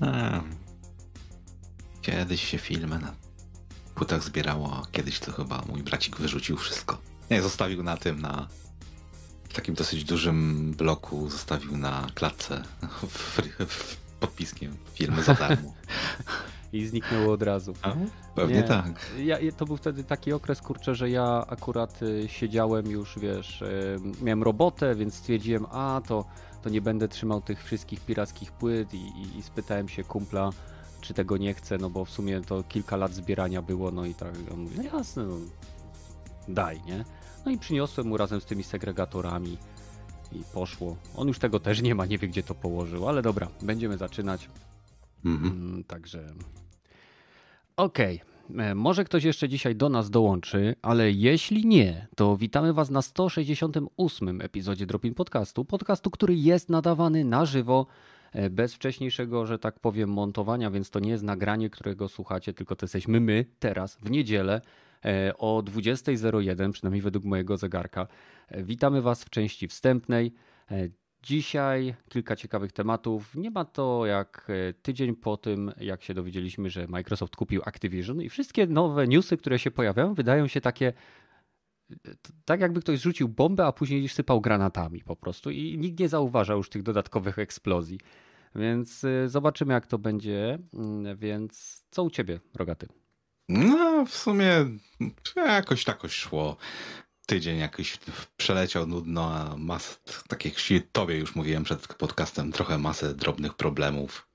A, kiedyś się filmy na płytach zbierało, kiedyś to chyba mój bracik wyrzucił wszystko. Nie, zostawił na tym, na w takim dosyć dużym bloku, zostawił na klatce w, w, podpiskiem filmy za darmo. I zniknęło od razu. A, pewnie Nie. tak. Ja, to był wtedy taki okres, kurczę, że ja akurat y, siedziałem już, wiesz, y, miałem robotę, więc stwierdziłem, a to, to nie będę trzymał tych wszystkich pirackich płyt i, i, i spytałem się kumpla, czy tego nie chce, no bo w sumie to kilka lat zbierania było, no i tak on mówi, no jasne, no, daj, nie? No i przyniosłem mu razem z tymi segregatorami i poszło. On już tego też nie ma, nie wie gdzie to położył, ale dobra, będziemy zaczynać. Mhm. Mm, także. Okej. Okay. E, może ktoś jeszcze dzisiaj do nas dołączy, ale jeśli nie, to witamy Was na 168 epizodzie Dropin Podcastu. Podcastu, który jest nadawany na żywo, e, bez wcześniejszego, że tak powiem, montowania, więc to nie jest nagranie, którego słuchacie, tylko to jesteśmy my teraz w niedzielę e, o 20.01, przynajmniej według mojego zegarka. Witamy Was w części wstępnej. Dzisiaj kilka ciekawych tematów. Nie ma to jak e, tydzień po tym, jak się dowiedzieliśmy, że Microsoft kupił Activision i wszystkie nowe newsy, które się pojawiają, wydają się takie e, tak jakby ktoś rzucił bombę, a później sypał granatami po prostu i nikt nie zauważa już tych dodatkowych eksplozji. Więc e, zobaczymy, jak to będzie. Mm, więc co u ciebie, Rogaty? No, w sumie jakoś takoś szło tydzień jakiś przeleciał nudno, a mas, tak jak tobie już mówiłem przed podcastem, trochę masę drobnych problemów,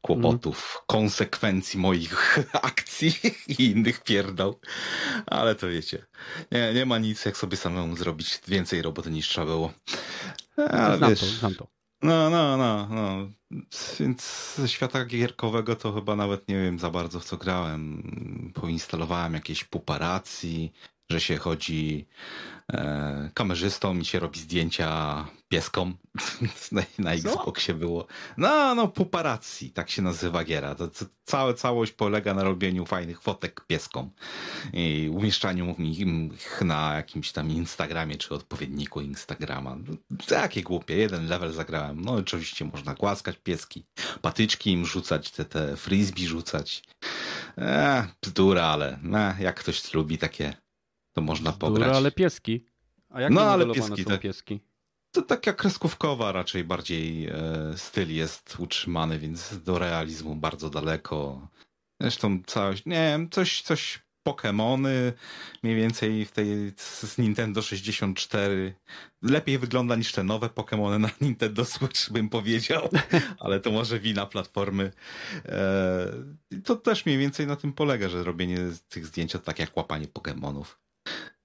kłopotów, mm. konsekwencji moich akcji i innych pierdol. Ale to wiecie, nie, nie ma nic jak sobie samemu zrobić więcej roboty niż trzeba było. Ale znam wiesz, to, znam to. No, no, no, no. Więc ze świata gierkowego to chyba nawet nie wiem za bardzo w co grałem. Poinstalowałem jakieś puparacji, że się chodzi e, kamerzystą i się robi zdjęcia pieskom. na, na Xboxie było. No, no, puparacji, tak się nazywa giera. To, to, cała całość polega na robieniu fajnych fotek pieskom i umieszczaniu ich na jakimś tam Instagramie czy odpowiedniku Instagrama. Takie głupie. Jeden level zagrałem. No, oczywiście można głaskać pieski, patyczki im rzucać, te, te frisbee rzucać. Eee, bzdura, ale eh, jak ktoś lubi takie to można pograć. Dura, ale pieski. A jak no, ale pieski, są pieski? To taka kreskówkowa raczej bardziej e, styl jest utrzymany, więc do realizmu bardzo daleko. Zresztą coś, nie wiem, coś, coś Pokémony mniej więcej w tej z Nintendo 64 lepiej wygląda niż te nowe Pokémony na Nintendo Switch bym powiedział, ale to może wina platformy. E, to też mniej więcej na tym polega, że robienie tych zdjęć to tak jak łapanie Pokémonów.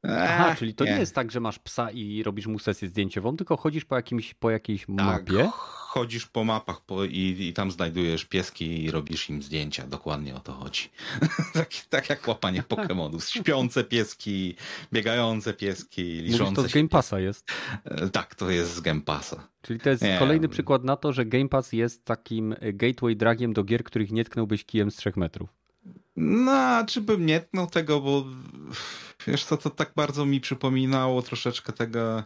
Aha, czyli to nie. nie. jest tak, że masz psa i robisz mu sesję zdjęciową, tylko chodzisz po, jakimś, po jakiejś tak, mapie. Chodzisz po mapach po, i, i, tam znajdujesz pieski i robisz im zdjęcia. Dokładnie o to chodzi. tak, tak, jak łapanie Pokemonów. Śpiące pieski, biegające pieski, liczące Mówisz, to z Game Passa jest. E, tak, to jest z Game Passa. Czyli to jest nie. kolejny przykład na to, że Game Pass jest takim gateway dragiem do gier, których nie tknąłbyś kijem z trzech metrów. No, czy bym nie tknął tego, bo wiesz co, to tak bardzo mi przypominało troszeczkę tego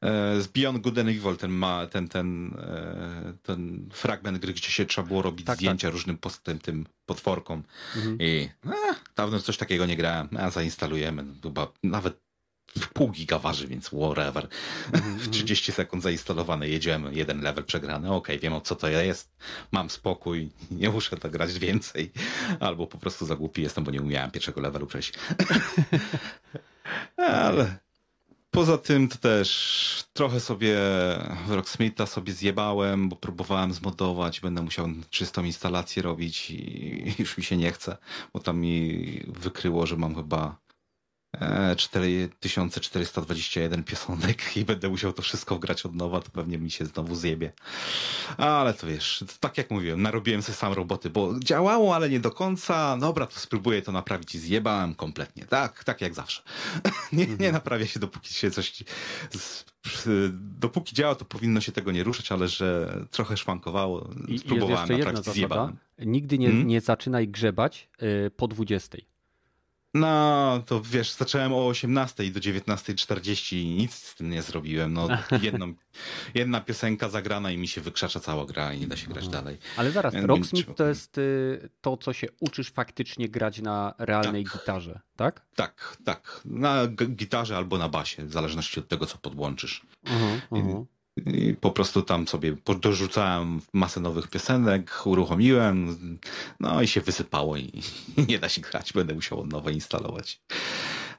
e, z Beyond Good and Evil, ten, ma, ten, ten, e, ten fragment gry, gdzie się trzeba było robić tak, zdjęcia tak. różnym post, tym, tym potworkom. Mhm. I e, dawno coś takiego nie grałem. A zainstalujemy. Chyba nawet pół giga waży, więc whatever. Mm -hmm. W 30 sekund zainstalowane, jedziemy, jeden level przegrany, okej, okay, wiem o co to jest, mam spokój, nie muszę to grać więcej. Albo po prostu za głupi jestem, bo nie umiałem pierwszego levelu przejść. Ale poza tym to też trochę sobie Rocksmitha sobie zjebałem, bo próbowałem zmodować, będę musiał czystą instalację robić i już mi się nie chce, bo tam mi wykryło, że mam chyba 4421 piosenek i będę musiał to wszystko grać od nowa, to pewnie mi się znowu zjebie. Ale to wiesz, tak jak mówiłem, narobiłem sobie sam roboty, bo działało, ale nie do końca. Dobra, to spróbuję to naprawić i zjebałem kompletnie. Tak, tak jak zawsze. nie, nie mhm. naprawia się, dopóki się coś... Dopóki działa, to powinno się tego nie ruszać, ale że trochę szwankowało. Spróbowałem naprawić, zjebałem. Nigdy nie, hmm? nie zaczynaj grzebać y, po 20 No, to wiesz, zacząłem o 18 do 19.40 i nic z tym nie zrobiłem. No, jedną, jedna piosenka zagrana i mi się wykrzacza cała gra i nie da się grać dalej. Ale zaraz, Rocksmith to jest y, to, co się uczysz faktycznie grać na realnej tak. gitarze, tak? Tak, tak. Na gitarze albo na basie, w zależności od tego, co podłączysz. Uh -huh, uh -huh. I po prostu tam sobie dorzucałem masę nowych piosenek, uruchomiłem, no i się wysypało i, nie da się grać, będę musiał od nowa instalować.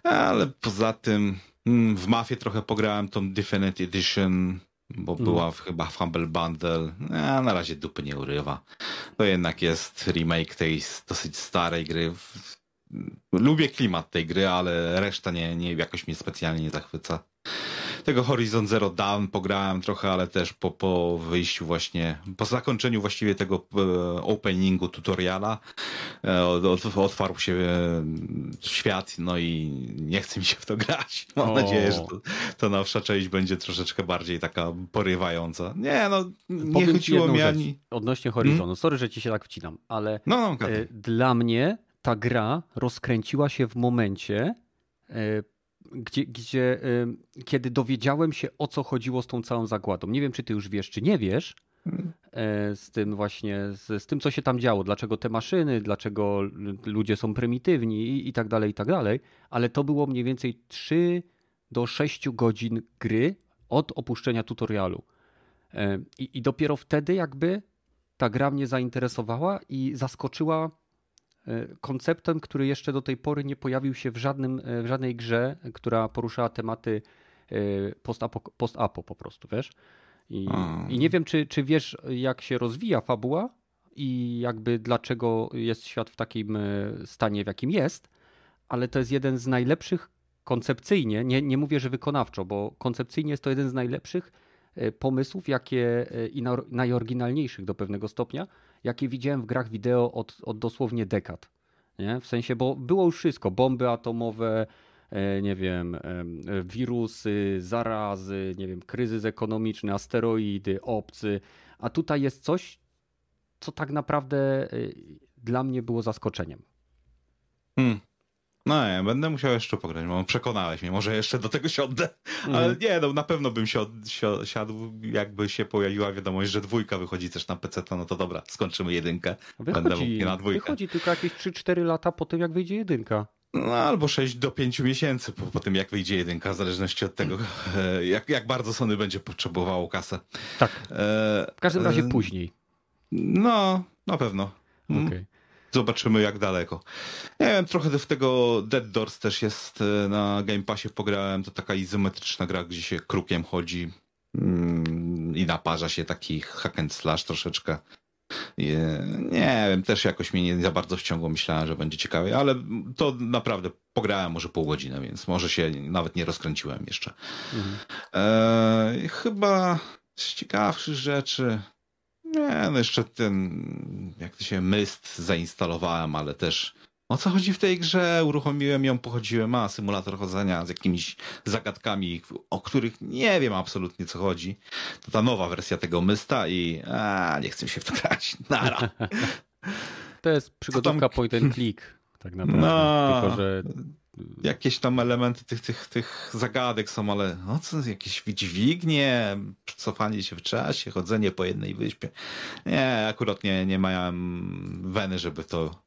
Ale poza tym mm, w Mafie trochę pograłem tą Definite Edition, bo no. była w, chyba w Humble Bundle. A na razie dupy nie urywa. To jednak jest remake tej dosyć starej gry. Lubię klimat tej gry, ale reszta nie, nie jakoś mnie specjalnie nie zachwyca tego Horizon Zero Dawn pograłem trochę, ale też po, po wyjściu właśnie, po zakończeniu właściwie tego e, openingu tutoriala e, otwarł się e, świat, no i nie chce mi się w to grać. Mam o. nadzieję, że to, to nowsza część będzie troszeczkę bardziej taka porywająca. Nie, no nie Powiem chodziło mi ani... Odnośnie Horizonu, hmm? sorry, że ci się tak wcinam, ale no, no, dla mnie ta gra rozkręciła się w momencie, gdzie, gdzie kiedy dowiedziałem się o co chodziło z tą całą zagładą. Nie wiem, czy ty już wiesz, czy nie wiesz, hmm. e, z tym właśnie, z, z, tym, co się tam działo, dlaczego te maszyny, dlaczego ludzie są prymitywni i, i tak dalej, i tak dalej, ale to było mniej więcej 3 do 6 godzin gry od opuszczenia tutorialu. E, I, I dopiero wtedy jakby ta gra mnie zainteresowała i zaskoczyła konceptem, który jeszcze do tej pory nie pojawił się w, żadnym, e, w żadnej grze, która poruszała tematy e, post-apo, post-apo po prostu, wiesz? I, I, nie wiem, czy, czy wiesz, jak się rozwija fabuła i jakby dlaczego jest świat w takim stanie, w jakim jest, ale to jest jeden z najlepszych koncepcyjnie, nie, nie mówię, że wykonawczo, bo koncepcyjnie jest to jeden z najlepszych pomysłów, jakie i najoryginalniejszych do pewnego stopnia, jakie widziałem w grach wideo od, od dosłownie dekad. Nie? W sensie, bo było już wszystko, bomby atomowe, e, nie wiem, wirusy, zarazy, nie wiem, kryzys ekonomiczny, asteroidy, obcy, a tutaj jest coś, co tak naprawdę e, dla mnie było zaskoczeniem. Hmm. No nie, będę musiał jeszcze pograć, bo przekonałeś mnie, może jeszcze do tego siądę, mm. ale nie, no na pewno bym się siadł, jakby się pojawiła wiadomość, że dwójka wychodzi też na PC, to no to dobra, skończymy jedynkę, wychodzi, będę mógł na dwójkę. Wychodzi tylko jakieś 3-4 lata po tym, jak wyjdzie jedynka. No albo 6 do 5 miesięcy po, po tym, jak wyjdzie jedynka, w zależności od tego, jak, jak bardzo Sony będzie potrzebowało kasę. Tak, e, w każdym razie e, później. No, na pewno. Mm. Okej. Okay. Zobaczymy jak daleko. Nie wiem, trochę w tego Dead Doors też jest e, na Game Passie pograłem. To taka izometryczna gra, gdzie się krukiem chodzi mm, i naparza się taki hack and slash troszeczkę. Nie wiem, też jakoś mnie nie za bardzo wciągło. Myślałem, że będzie ciekawie, ale to naprawdę pograłem może pół godziny, więc może się nawet nie rozkręciłem jeszcze. Mhm. E, chyba z ciekawszych rzeczy nie, no jeszcze ten, jak to się, Myst zainstalowałem, ale też o co chodzi w tej grze? Uruchomiłem ją, pochodziłem, a symulator chodzenia z jakimiś zagadkami, o których nie wiem absolutnie co chodzi. To ta nowa wersja tego Mysta i a, nie chcę się w to grać. Nara. To jest przygodówka point and click, tak naprawdę. No, Tylko, że jakieś tam elementy tych, tych, tych zagadek są, ale no co, jakieś dźwignie, cofanie się w czasie, chodzenie po jednej wyspie. Nie, akurat nie, nie miałem weny, żeby to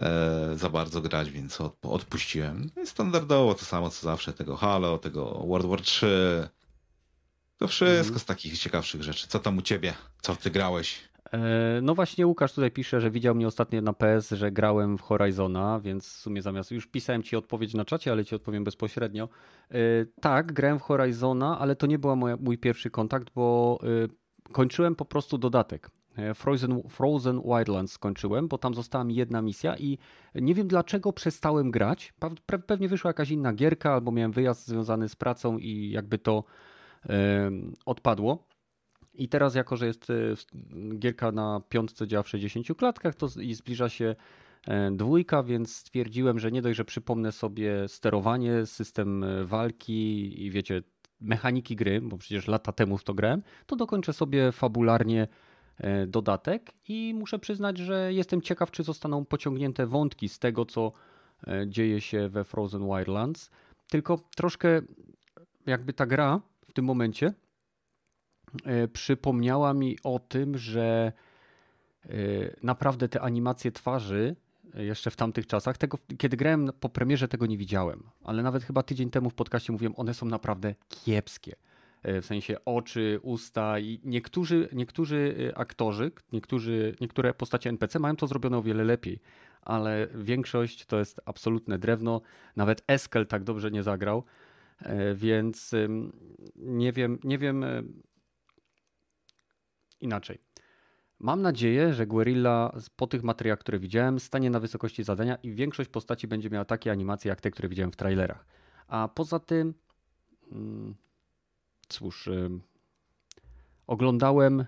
e, za bardzo grać, więc od, odpuściłem. Standardowo to samo co zawsze, tego Halo, tego World War 3. To wszystko mhm. z takich ciekawszych rzeczy. Co tam u ciebie? Co ty grałeś? E, no właśnie Łukasz tutaj pisze, że widział mnie ostatnio na PS, że grałem w Horizona, więc w sumie zamiast już pisałem ci odpowiedź na czacie, ale ci odpowiem bezpośrednio. E, tak, grałem w Horizona, ale to nie był mój pierwszy kontakt, bo e, kończyłem po prostu dodatek. Frozen, Frozen Wildlands skończyłem, bo tam została mi jedna misja i nie wiem dlaczego przestałem grać. Pewnie wyszła jakaś inna gierka, albo miałem wyjazd związany z pracą i jakby to odpadło. I teraz, jako że jest y, gierka na piątce działa w 60 klatkach, to zbliża się e, dwójka, więc stwierdziłem, że nie dość, że przypomnę sobie sterowanie, system e, walki i wiecie, mechaniki gry, bo przecież lata temu w to grałem, to dokończę sobie fabularnie e, dodatek i muszę przyznać, że jestem ciekaw, czy zostaną pociągnięte wątki z tego, co dzieje się we Frozen Wildlands. Tylko troszkę jakby ta gra w tym momencie przypomniała mi o tym, że naprawdę te animacje twarzy jeszcze w tamtych czasach. Tego, kiedy grałem po premierze, tego nie widziałem, ale nawet chyba tydzień temu w podcaście mówiłem, one są naprawdę kiepskie. E, w sensie oczy, usta i niektórzy, niektórzy e, aktorzy, niektórzy, niektóre postacie NPC mają to zrobione o wiele lepiej, ale większość to jest absolutne drewno. Nawet Eskel tak dobrze nie zagrał, e, więc nie wiem, nie wiem inaczej. Mam nadzieję, że Guerrilla po tych materiałach, które widziałem, stanie na wysokości zadania i większość postaci będzie miała takie animacje jak te, które widziałem w trailerach. A poza tym, mm, cóż, oglądałem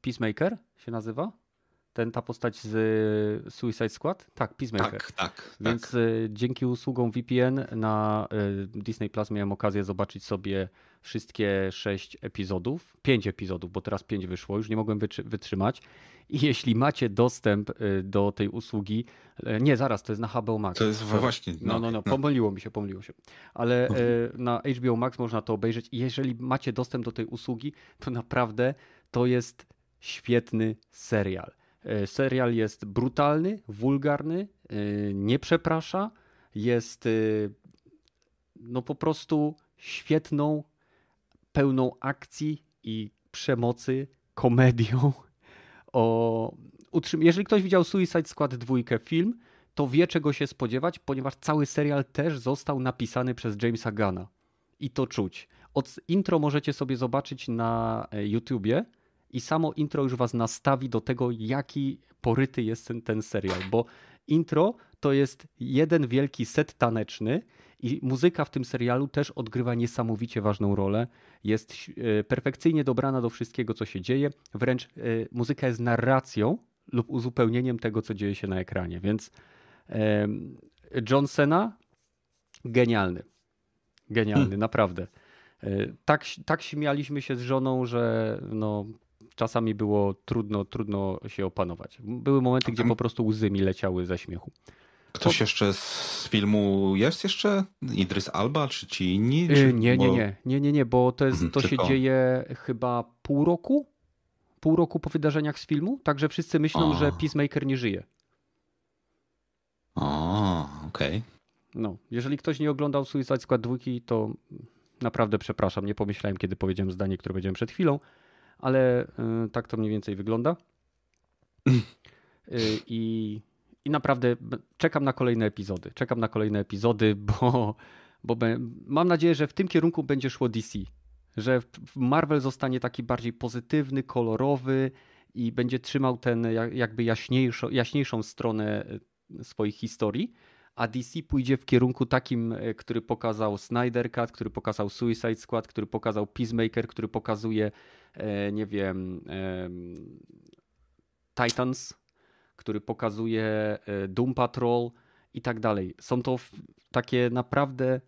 Peacemaker się nazywa? Ten, ta postać z e, Suicide Squad? Tak, Peacemaker. Tak, tak. Więc tak. dzięki usługom VPN na e, Disney Plus miałem okazję zobaczyć sobie wszystkie sześć epizodów, pięć epizodów, bo teraz pięć wyszło, już nie mogłem wytrzymać. I jeśli macie dostęp do tej usługi, nie, zaraz, to jest na HBO Max. To jest właśnie. No, no, no, no, pomyliło mi się, pomyliło się. Ale mhm. na HBO Max można to obejrzeć i jeżeli macie dostęp do tej usługi, to naprawdę to jest świetny serial. E, serial jest brutalny, wulgarny, e, nie przeprasza, jest e, no po prostu świetną, pełną akcji i przemocy komedią. O, jeżeli ktoś widział Suicide Squad 2 film, to wie czego się spodziewać, ponieważ cały serial też został napisany przez Jamesa Gana. I to czuć. Od intro możecie sobie zobaczyć na YouTubie i samo intro już was nastawi do tego, jaki poryty jest ten, ten serial, bo intro to jest jeden wielki set taneczny i muzyka w tym serialu też odgrywa niesamowicie ważną rolę. Jest e, perfekcyjnie dobrana do wszystkiego, co się dzieje, wręcz e, muzyka jest narracją lub uzupełnieniem tego, co dzieje się na ekranie, więc John Cena genialny. Genialny, hmm. naprawdę. E, tak, tak śmialiśmy się z żoną, że no, czasami było trudno, trudno się opanować. Były momenty, gdzie po prostu łzy mi leciały ze śmiechu. Ktoś jeszcze z filmu jest jeszcze? Idris Alba czy ci inni? Czy... Yy, nie, nie, nie, nie, nie, nie, bo to, jest, mhm, to się dzieje chyba pół roku, pół roku po wydarzeniach z filmu, także wszyscy myślą, o. że Peacemaker nie żyje. O, okej. Okay. No, jeżeli ktoś nie oglądał Suicide Squad 2, to naprawdę przepraszam, nie pomyślałem, kiedy powiedziałem zdanie, które powiedziałem przed chwilą ale y, tak to mniej więcej wygląda. Y, I, naprawdę czekam na kolejne epizody. Czekam na kolejne epizody, bo, bo mam nadzieję, że w tym kierunku będzie szło DC. Że Marvel zostanie taki bardziej pozytywny, kolorowy i będzie trzymał ten jakby jaśniejszą, jaśniejszą stronę y, swoich historii a DC pójdzie w kierunku takim, który pokazał Snyder Cut, który pokazał Suicide Squad, który pokazał Peacemaker, który pokazuje E, nie wiem, Titans, który pokazuje e, Doom Patrol i tak dalej. Są to takie naprawdę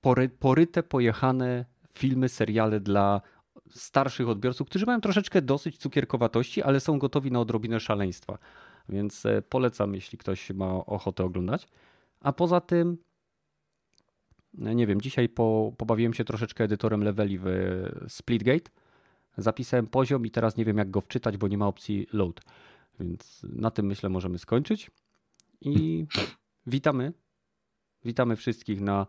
pory, poryte, pojechane filmy, seriale dla starszych odbiorców, którzy mają troszeczkę dosyć cukierkowatości, ale są gotowi na odrobinę szaleństwa. Więc e, polecam, jeśli ktoś ma ochotę oglądać. A poza tym, nie wiem, dzisiaj po, pobawiłem się troszeczkę edytorem leveli w Splitgate Zapisałem poziom i teraz nie wiem jak go wczytać, bo nie ma opcji load. Więc na tym myślę możemy skończyć. I witamy. Witamy wszystkich na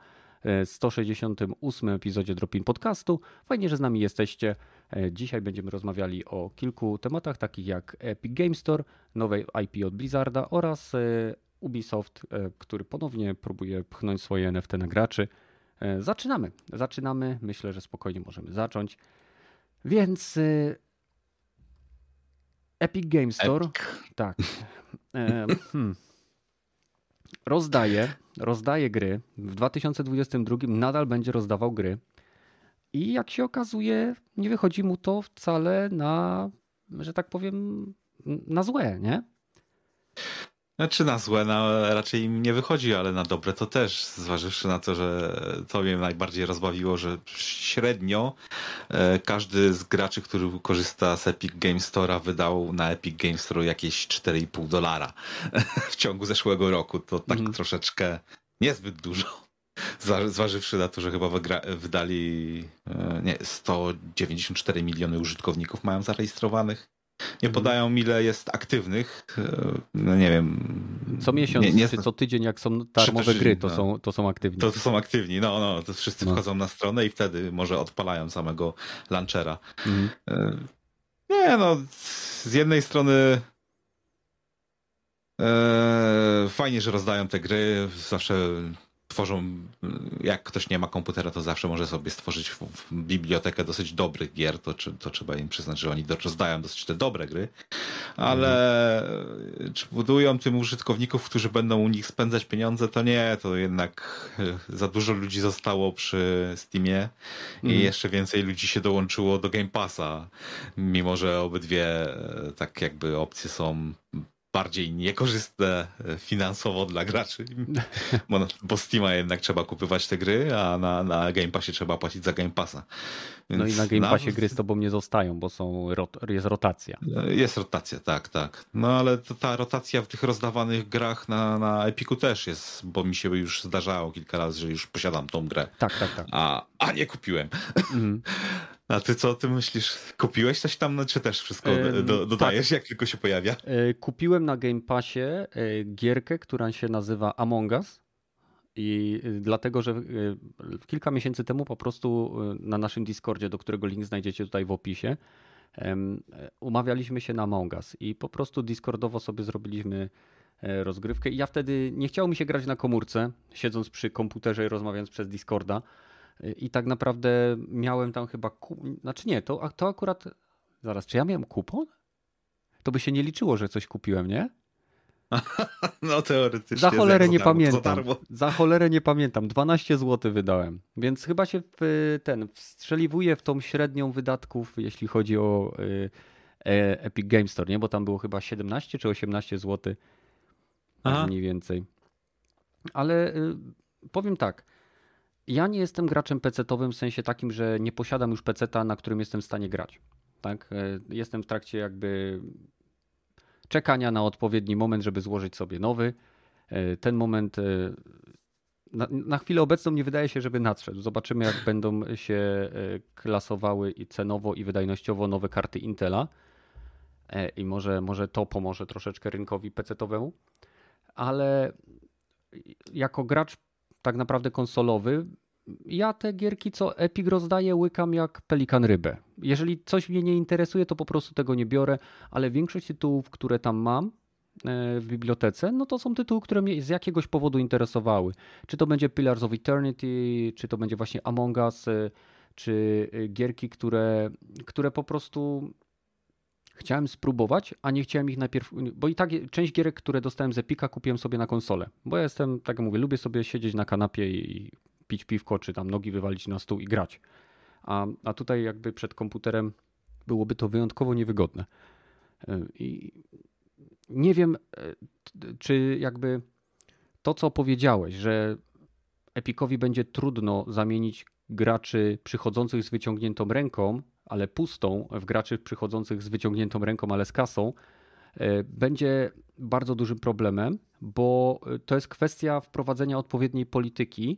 168 e, epizodzie Dropin Podcastu. Fajnie, że z nami jesteście. E, dzisiaj będziemy rozmawiali o kilku tematach, takich jak Epic Game Store, nowej IP od Blizzarda oraz e, Ubisoft, który ponownie próbuje pchnąć swoje NFT na graczy. Zaczynamy. Zaczynamy. Myślę, że spokojnie możemy zacząć. Więc Epic Game Store, Epic. tak, hmm, rozdaje, rozdaje gry. W 2022 nadal będzie rozdawał gry. I jak się okazuje, nie wychodzi mu to wcale na, że tak powiem, na złe, nie? Znaczy na złe na, raczej im nie wychodzi, ale na dobre to też, zważywszy na to, że to mnie najbardziej rozbawiło, że średnio e, każdy z graczy, który korzysta z Epic Games Store'a wydał na Epic Games Store jakieś 4,5 dolara w ciągu zeszłego roku. To tak mm. troszeczkę niezbyt dużo. Zważywszy na to, że chyba wydali e, nie, 194 miliony użytkowników mają zarejestrowanych nie mhm. podają, ile jest aktywnych. E, no nie wiem. Co miesiąc nie, nie... czy co tydzień, jak są darmowe gry, to, no. są, to są aktywni. To, to są aktywni, no, no, to wszyscy no. wchodzą na stronę i wtedy może odpalają samego launchera. Mhm. E, nie, no, z jednej strony e, fajnie, że rozdają te gry. Zawsze tworzą, jak ktoś nie ma komputera, to zawsze może sobie stworzyć bibliotekę dosyć dobrych gier, to, to trzeba im przyznać, że oni rozdają dosyć te dobre gry, ale mhm. czy budują tym użytkowników, którzy będą u nich spędzać pieniądze, to nie, to jednak za dużo ludzi zostało przy Steamie i mhm. jeszcze więcej ludzi się dołączyło do Game Passa, mimo że obydwie tak jakby opcje są bardziej niekorzystne e, finansowo dla graczy, bo, bo Steama jednak trzeba kupywać te gry, a na, na Game Passie trzeba płacić za Game Passa. Więc no i na Game Passie na... gry z tobą nie zostają, bo są jest rotacja. Jest rotacja, tak, tak. No ale ta rotacja w tych rozdawanych grach na, na Epiku też jest, bo mi się już zdarzało kilka razy, że już posiadam tą grę. Tak, tak, tak. A, a nie kupiłem. Mm. A ty co ty myślisz? Kupiłeś coś tam, no, czy też wszystko do, dodajesz, tak. jak tylko się pojawia? E, kupiłem na Game Passie e, gierkę, która się nazywa Among Us. I e, dlatego, że kilka miesięcy temu po prostu na naszym Discordzie, do którego link znajdziecie tutaj w opisie, umawialiśmy się na Among Us i po prostu Discordowo sobie zrobiliśmy rozgrywkę. I ja wtedy nie chciało mi się grać na komórce, siedząc przy komputerze i rozmawiając przez Discorda i tak naprawdę miałem tam chyba. Znaczy nie, to, to akurat. Zaraz, czy ja miałem kupon? To by się nie liczyło, że coś kupiłem, nie? No teoretycznie. Za cholerę nie pamiętam. Za cholerę nie pamiętam. 12 zł wydałem. Więc chyba się w ten wstrzeliwuje w tą średnią wydatków, jeśli chodzi o y, e, Epic Games Store, nie? Bo tam było chyba 17 czy 18 zł. Aha. Mniej więcej. Ale y, powiem tak ja nie jestem graczem PC-owym w sensie takim, że nie posiadam już PC-a, na którym jestem w stanie grać. Tak? E, jestem w trakcie jakby czekania na odpowiedni moment, żeby złożyć sobie nowy. E, ten moment e, na, na, chwilę obecną nie wydaje się, żeby nadszedł. Zobaczymy, jak będą się klasowały i cenowo, i wydajnościowo nowe karty Intela. I może, może to pomoże troszeczkę rynkowi PC-owemu. Ale jako gracz tak naprawdę konsolowy, ja te gierki, co Epic rozdaje, łykam jak pelikan rybę. Jeżeli coś mnie nie interesuje, to po prostu tego nie biorę, ale większość tytułów, które tam mam e, w bibliotece, no to są tytuły, które mnie z jakiegoś powodu interesowały. Czy to będzie Pillars of Eternity, czy to będzie właśnie Among Us, e, czy e, gierki, które, które po prostu chciałem spróbować, a nie chciałem ich najpierw, bo i tak część gierek, które dostałem z Epika kupiłem sobie na konsolę, bo ja jestem, tak jak mówię, lubię sobie siedzieć na kanapie i pić piwko, czy tam nogi wywalić na stół i grać. A, a tutaj jakby przed komputerem byłoby to wyjątkowo niewygodne. E, I nie wiem, e, czy jakby to, co powiedziałeś, że Epicowi będzie trudno zamienić graczy przychodzących z wyciągniętą ręką ale pustą w graczy przychodzących z wyciągniętą ręką, ale z kasą, e, będzie bardzo dużym problemem, bo to jest kwestia wprowadzenia odpowiedniej polityki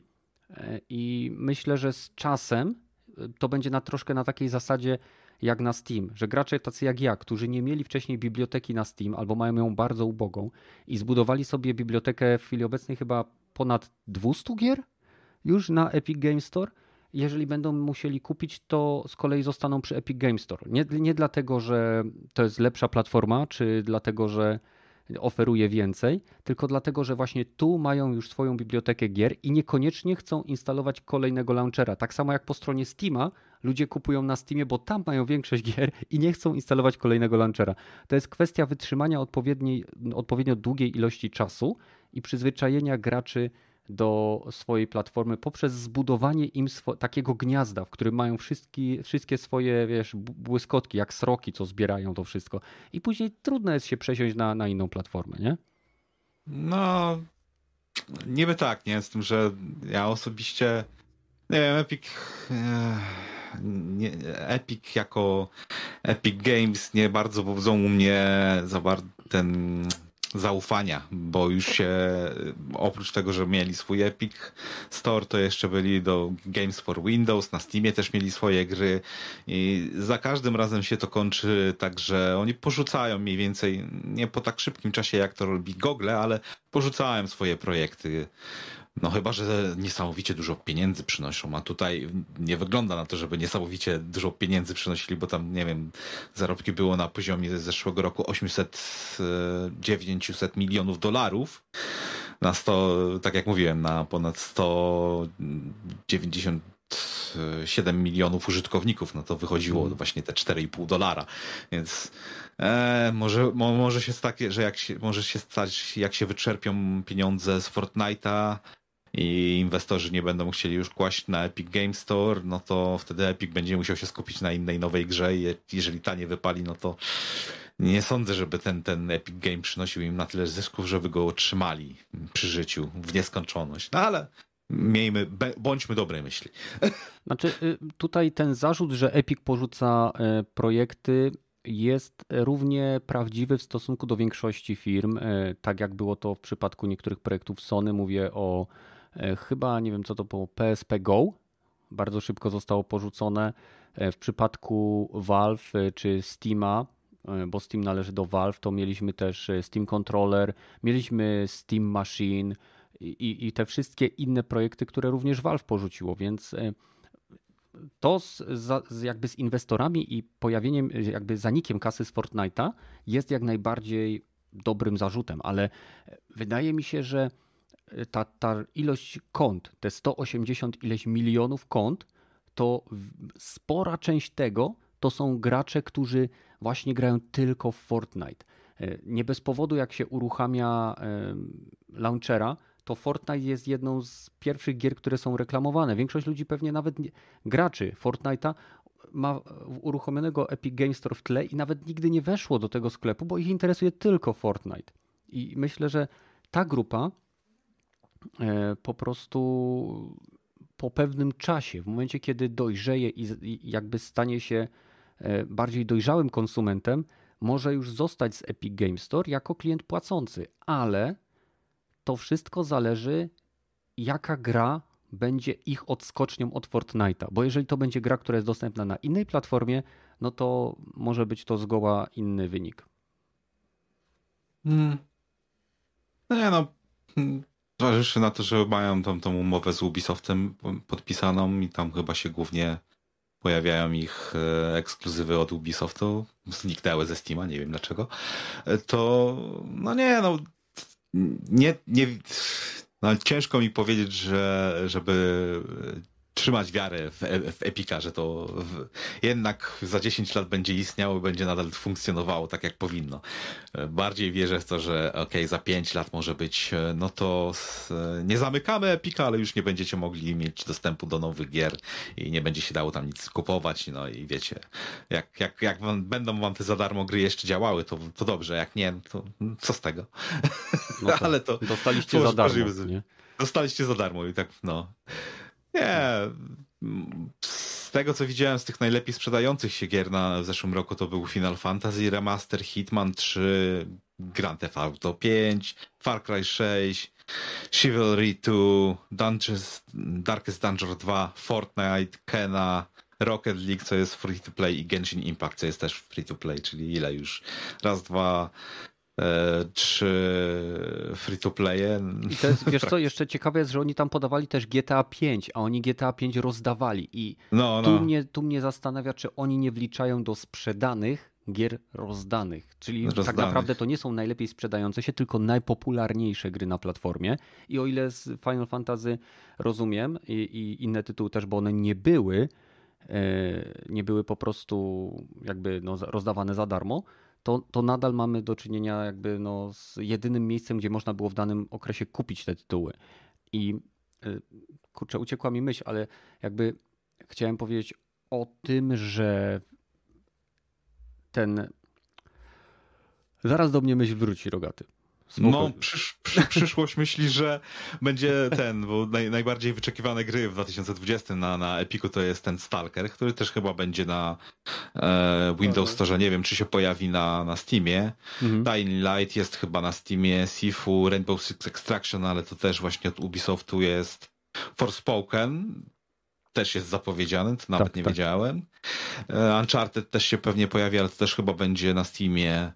e, i myślę, że z czasem e, to będzie na troszkę na takiej zasadzie jak na Steam, że gracze tacy jak ja, którzy nie mieli wcześniej biblioteki na Steam albo mają ją bardzo ubogą i zbudowali sobie bibliotekę w chwili obecnej chyba ponad 200 gier już na Epic Game Store, jeżeli będą musieli kupić, to z kolei zostaną przy Epic Game Store. Nie, nie dlatego, że to jest lepsza platforma, czy dlatego, że oferuje więcej, tylko dlatego, że właśnie tu mają już swoją bibliotekę gier i niekoniecznie chcą instalować kolejnego launchera. Tak samo jak po stronie Steama, ludzie kupują na Steamie, bo tam mają większość gier i nie chcą instalować kolejnego launchera. To jest kwestia wytrzymania odpowiedniej, odpowiednio długiej ilości czasu i przyzwyczajenia graczy do swojej platformy poprzez zbudowanie im takiego gniazda, w którym mają wszystkie, wszystkie swoje wiesz, błyskotki, jak sroki, co zbierają to wszystko. I później trudno jest się przesiąść na, na inną platformę, nie? No, niby tak, nie? Z tym, że ja osobiście, nie wiem, Epic, e, nie, Epic jako Epic Games nie bardzo budzą u mnie za bardzo ten zaufania, bo już się oprócz tego, że mieli swój Epic Store, to jeszcze byli do Games for Windows, na Steamie też mieli swoje gry i za każdym razem się to kończy tak, że oni porzucają mniej więcej, nie po tak szybkim czasie jak to robi Google, ale porzucałem swoje projekty no chyba, że niesamowicie dużo pieniędzy przynoszą, a tutaj nie wygląda na to, żeby niesamowicie dużo pieniędzy przynosili, bo tam, nie wiem, zarobki było na poziomie zeszłego roku 800-900 e, milionów dolarów na 100, tak jak mówiłem, na ponad 197 milionów użytkowników, no to wychodziło mm. właśnie te 4,5 dolara, więc e, może, może się stać, że jak się, może się stać, jak się wyczerpią pieniądze z Fortnite'a, i inwestorzy nie będą chcieli już kłaść na Epic Game Store, no to wtedy Epic będzie musiał się skupić na innej nowej grze i jeżeli ta nie wypali, no to nie sądzę, żeby ten, ten Epic Game przynosił im na tyle zysków, żeby go utrzymali przy życiu w nieskończoność. No ale miejmy, bądźmy dobrej myśli. Znaczy y, tutaj ten zarzut, że Epic porzuca y, projekty jest równie prawdziwy w stosunku do większości firm, y, tak jak było to w przypadku niektórych projektów Sony, mówię o chyba nie wiem co to było, PSP Go. Bardzo szybko zostało porzucone. E, w przypadku Valve e, czy Steama, bo Steam należy do Valve, to mieliśmy też Steam Controller, mieliśmy Steam Machine i, i te wszystkie inne projekty, które również Valve porzuciło, więc to z, z, jakby z inwestorami i pojawieniem, jakby zanikiem kasy z Fortnite'a jest jak najbardziej dobrym zarzutem, ale wydaje mi się, że ta, ta ilość kont, te 180 ileś milionów kont, to spora część tego to są gracze, którzy właśnie grają tylko w Fortnite. E, nie bez powodu, jak się uruchamia launchera, to Fortnite jest jedną z pierwszych gier, które są reklamowane. Większość ludzi pewnie nawet nie, graczy Fortnite'a ma uruchomionego Epic Games Store w tle i nawet nigdy nie weszło do tego sklepu, bo ich interesuje tylko Fortnite. I myślę, że ta grupa po prostu po pewnym czasie, w momencie kiedy dojrzeje i jakby stanie się e, bardziej dojrzałym konsumentem, może już zostać z Epic Game Store jako klient płacący, ale to wszystko zależy, jaka gra będzie ich odskocznią od Fortnite'a. Bo jeżeli to będzie gra, która jest dostępna na innej platformie, no to może być to zgoła inny wynik. Hmm. No no. Zważywszy na to, że mają tam tą umowę z Ubisoftem podpisaną i tam chyba się głównie pojawiają ich e, ekskluzywy od Ubisoftu, zniknęły ze Steama, nie wiem dlaczego, e, to no nie, no nie, nie no, ciężko mi powiedzieć, że żeby trzymać wiarę w, w Epika, że to w, jednak za 10 lat będzie istniało i będzie nadal funkcjonowało tak, jak powinno. Bardziej wierzę w to, że ok, za 5 lat może być, no to nie zamykamy Epika, ale już nie będziecie mogli mieć dostępu do nowych gier i nie będzie się dało tam nic kupować, no i wiecie, jak, jak, jak wam, będą wam te za darmo gry jeszcze działały, to, to dobrze, jak nie, to co z tego? No ale to... Dostaliście za darmo? Dostaliście za darmo i tak, no... Nie. Z tego co widziałem z tych najlepiej sprzedających się gier na w zeszłym roku to był Final Fantasy Remaster, Hitman 3, Grand Theft Auto 5, Far Cry 6, Chivalry 2, Dungeons, Darkest Dungeon 2, Fortnite, Kena, Rocket League, co jest free to play i Genshin Impact, co jest też free to play, czyli ile już? Raz, dwa, czy free to playe. I to jest, wiesz co, jeszcze ciekawe jest, że oni tam podawali też GTA 5, a oni GTA 5 rozdawali i no, no. Tu, mnie, tu mnie zastanawia, czy oni nie wliczają do sprzedanych gier rozdanych, czyli rozdanych. tak naprawdę to nie są najlepiej sprzedające się, tylko najpopularniejsze gry na platformie i o ile z Final Fantasy rozumiem i, i inne tytuły też, bo one nie były e, nie były po prostu jakby no, rozdawane za darmo, to, to nadal mamy do czynienia jakby no z jedynym miejscem, gdzie można było w danym okresie kupić te tytuły. I y, kurczę, uciekła mi myśl, ale jakby chciałem powiedzieć o tym, że ten. Zaraz do mnie myśl wróci, rogaty. No, przysz, przy, przyszłość myśli, że będzie ten, bo naj, najbardziej wyczekiwane gry w 2020 na, na Epiku to jest ten Stalker, który też chyba będzie na e, Windows mhm. Store. Nie wiem, czy się pojawi na, na Steamie. Mhm. Dying Light jest chyba na Steamie, Sifu, Rainbow Six Extraction, ale to też właśnie od Ubisoftu jest. Forspoken też jest zapowiedziany, to nawet tak, nie tak. wiedziałem. E, Uncharted też się pewnie pojawi, ale to też chyba będzie na Steamie.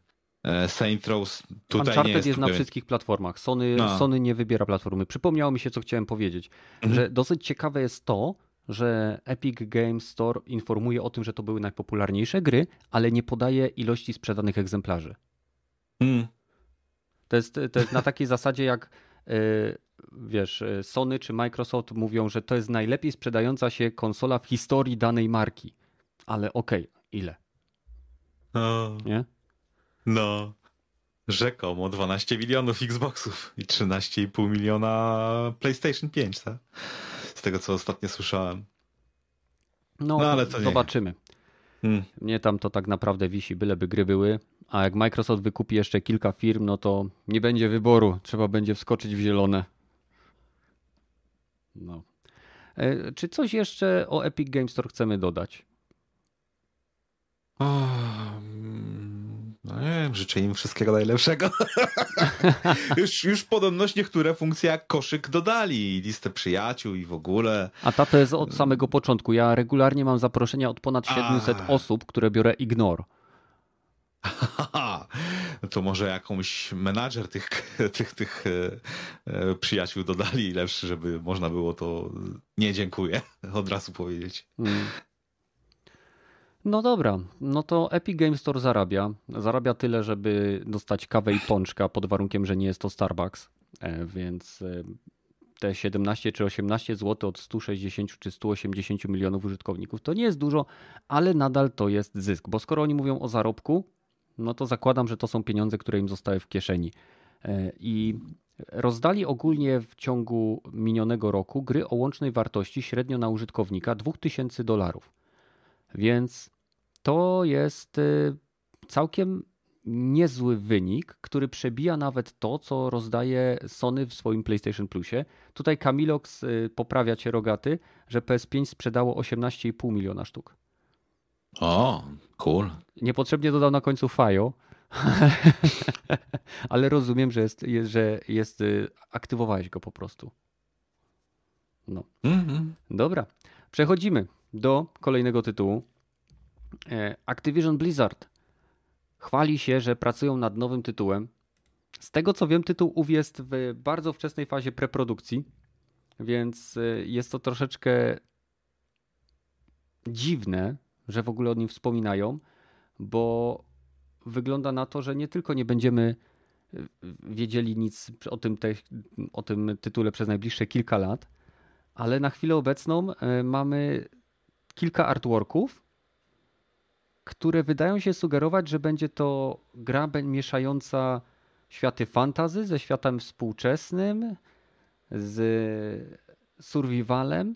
E, Saint Rose tutaj Uncharted nie jest, jest na wszystkich platformach. Sony, no. Sony nie wybiera platformy. Przypomniało mi się, co chciałem powiedzieć, mhm. że dosyć ciekawe jest to, że Epic Games Store informuje o tym, że to były najpopularniejsze gry, ale nie podaje ilości sprzedanych egzemplarzy. Mm. To, jest, to jest na takiej zasadzie, jak yy, wiesz, Sony czy Microsoft mówią, że to jest najlepiej sprzedająca się konsola w historii danej marki. Ale okej, okay, ile? No. Nie? No. Rzekomo 12 milionów Xboxów i 13,5 miliona PlayStation 5, tak? Z tego, co ostatnio słyszałem. No, no ale to zobaczymy. Hmm. Mnie tam to tak naprawdę wisi, byleby gry były. A jak Microsoft wykupi jeszcze kilka firm, no to nie będzie wyboru. Trzeba będzie wskoczyć w zielone. No. E, czy coś jeszcze o Epic Games Store chcemy dodać? No nie wiem, życzę im wszystkiego najlepszego. już, już podobność niektóre funkcje jak koszyk dodali, listę przyjaciół i w ogóle. A ta to jest od samego początku. Ja regularnie mam zaproszenia od ponad 700 A. osób, które biorę ignore. No to może jakąś menadżer tych, tych, tych e, e, przyjaciół dodali lepszy, żeby można było to nie dziękuję od razu powiedzieć. Hmm. No dobra, no to Epic Games Store zarabia. Zarabia tyle, żeby dostać kawę i pączka pod warunkiem, że nie jest to Starbucks. E, więc te 17 czy 18 zł od 160 czy 180 milionów użytkowników to nie jest dużo, ale nadal to jest zysk, bo skoro oni mówią o zarobku, no to zakładam, że to są pieniądze, które im zostały w kieszeni. E, I rozdali ogólnie w ciągu minionego roku gry o łącznej wartości średnio na użytkownika 2000 dolarów. Więc to jest e, całkiem niezły wynik, który przebija nawet to, co rozdaje Sony w swoim PlayStation Plusie. Tutaj Kamilox e, poprawia cię rogaty, że PS5 sprzedało 18,5 miliona sztuk. O, cool. Niepotrzebnie dodał na końcu FIO, ale rozumiem, że jest, że jest, y, aktywowałeś go po prostu. No. Mm -hmm. Dobra. Przechodzimy do kolejnego tytułu. E, Activision Blizzard chwali się, że pracują nad nowym tytułem. Z tego co wiem, tytuł ów jest w bardzo wczesnej fazie preprodukcji, więc y, jest to troszeczkę dziwne, że w ogóle o nim wspominają, bo wygląda na to, że nie tylko nie będziemy e, wiedzieli nic o tym, te, o tym tytule przez najbliższe kilka lat, ale na chwilę obecną e, mamy kilka artworków, które wydają się sugerować, że będzie to gra mieszająca światy fantazy ze światem współczesnym, z survivalem.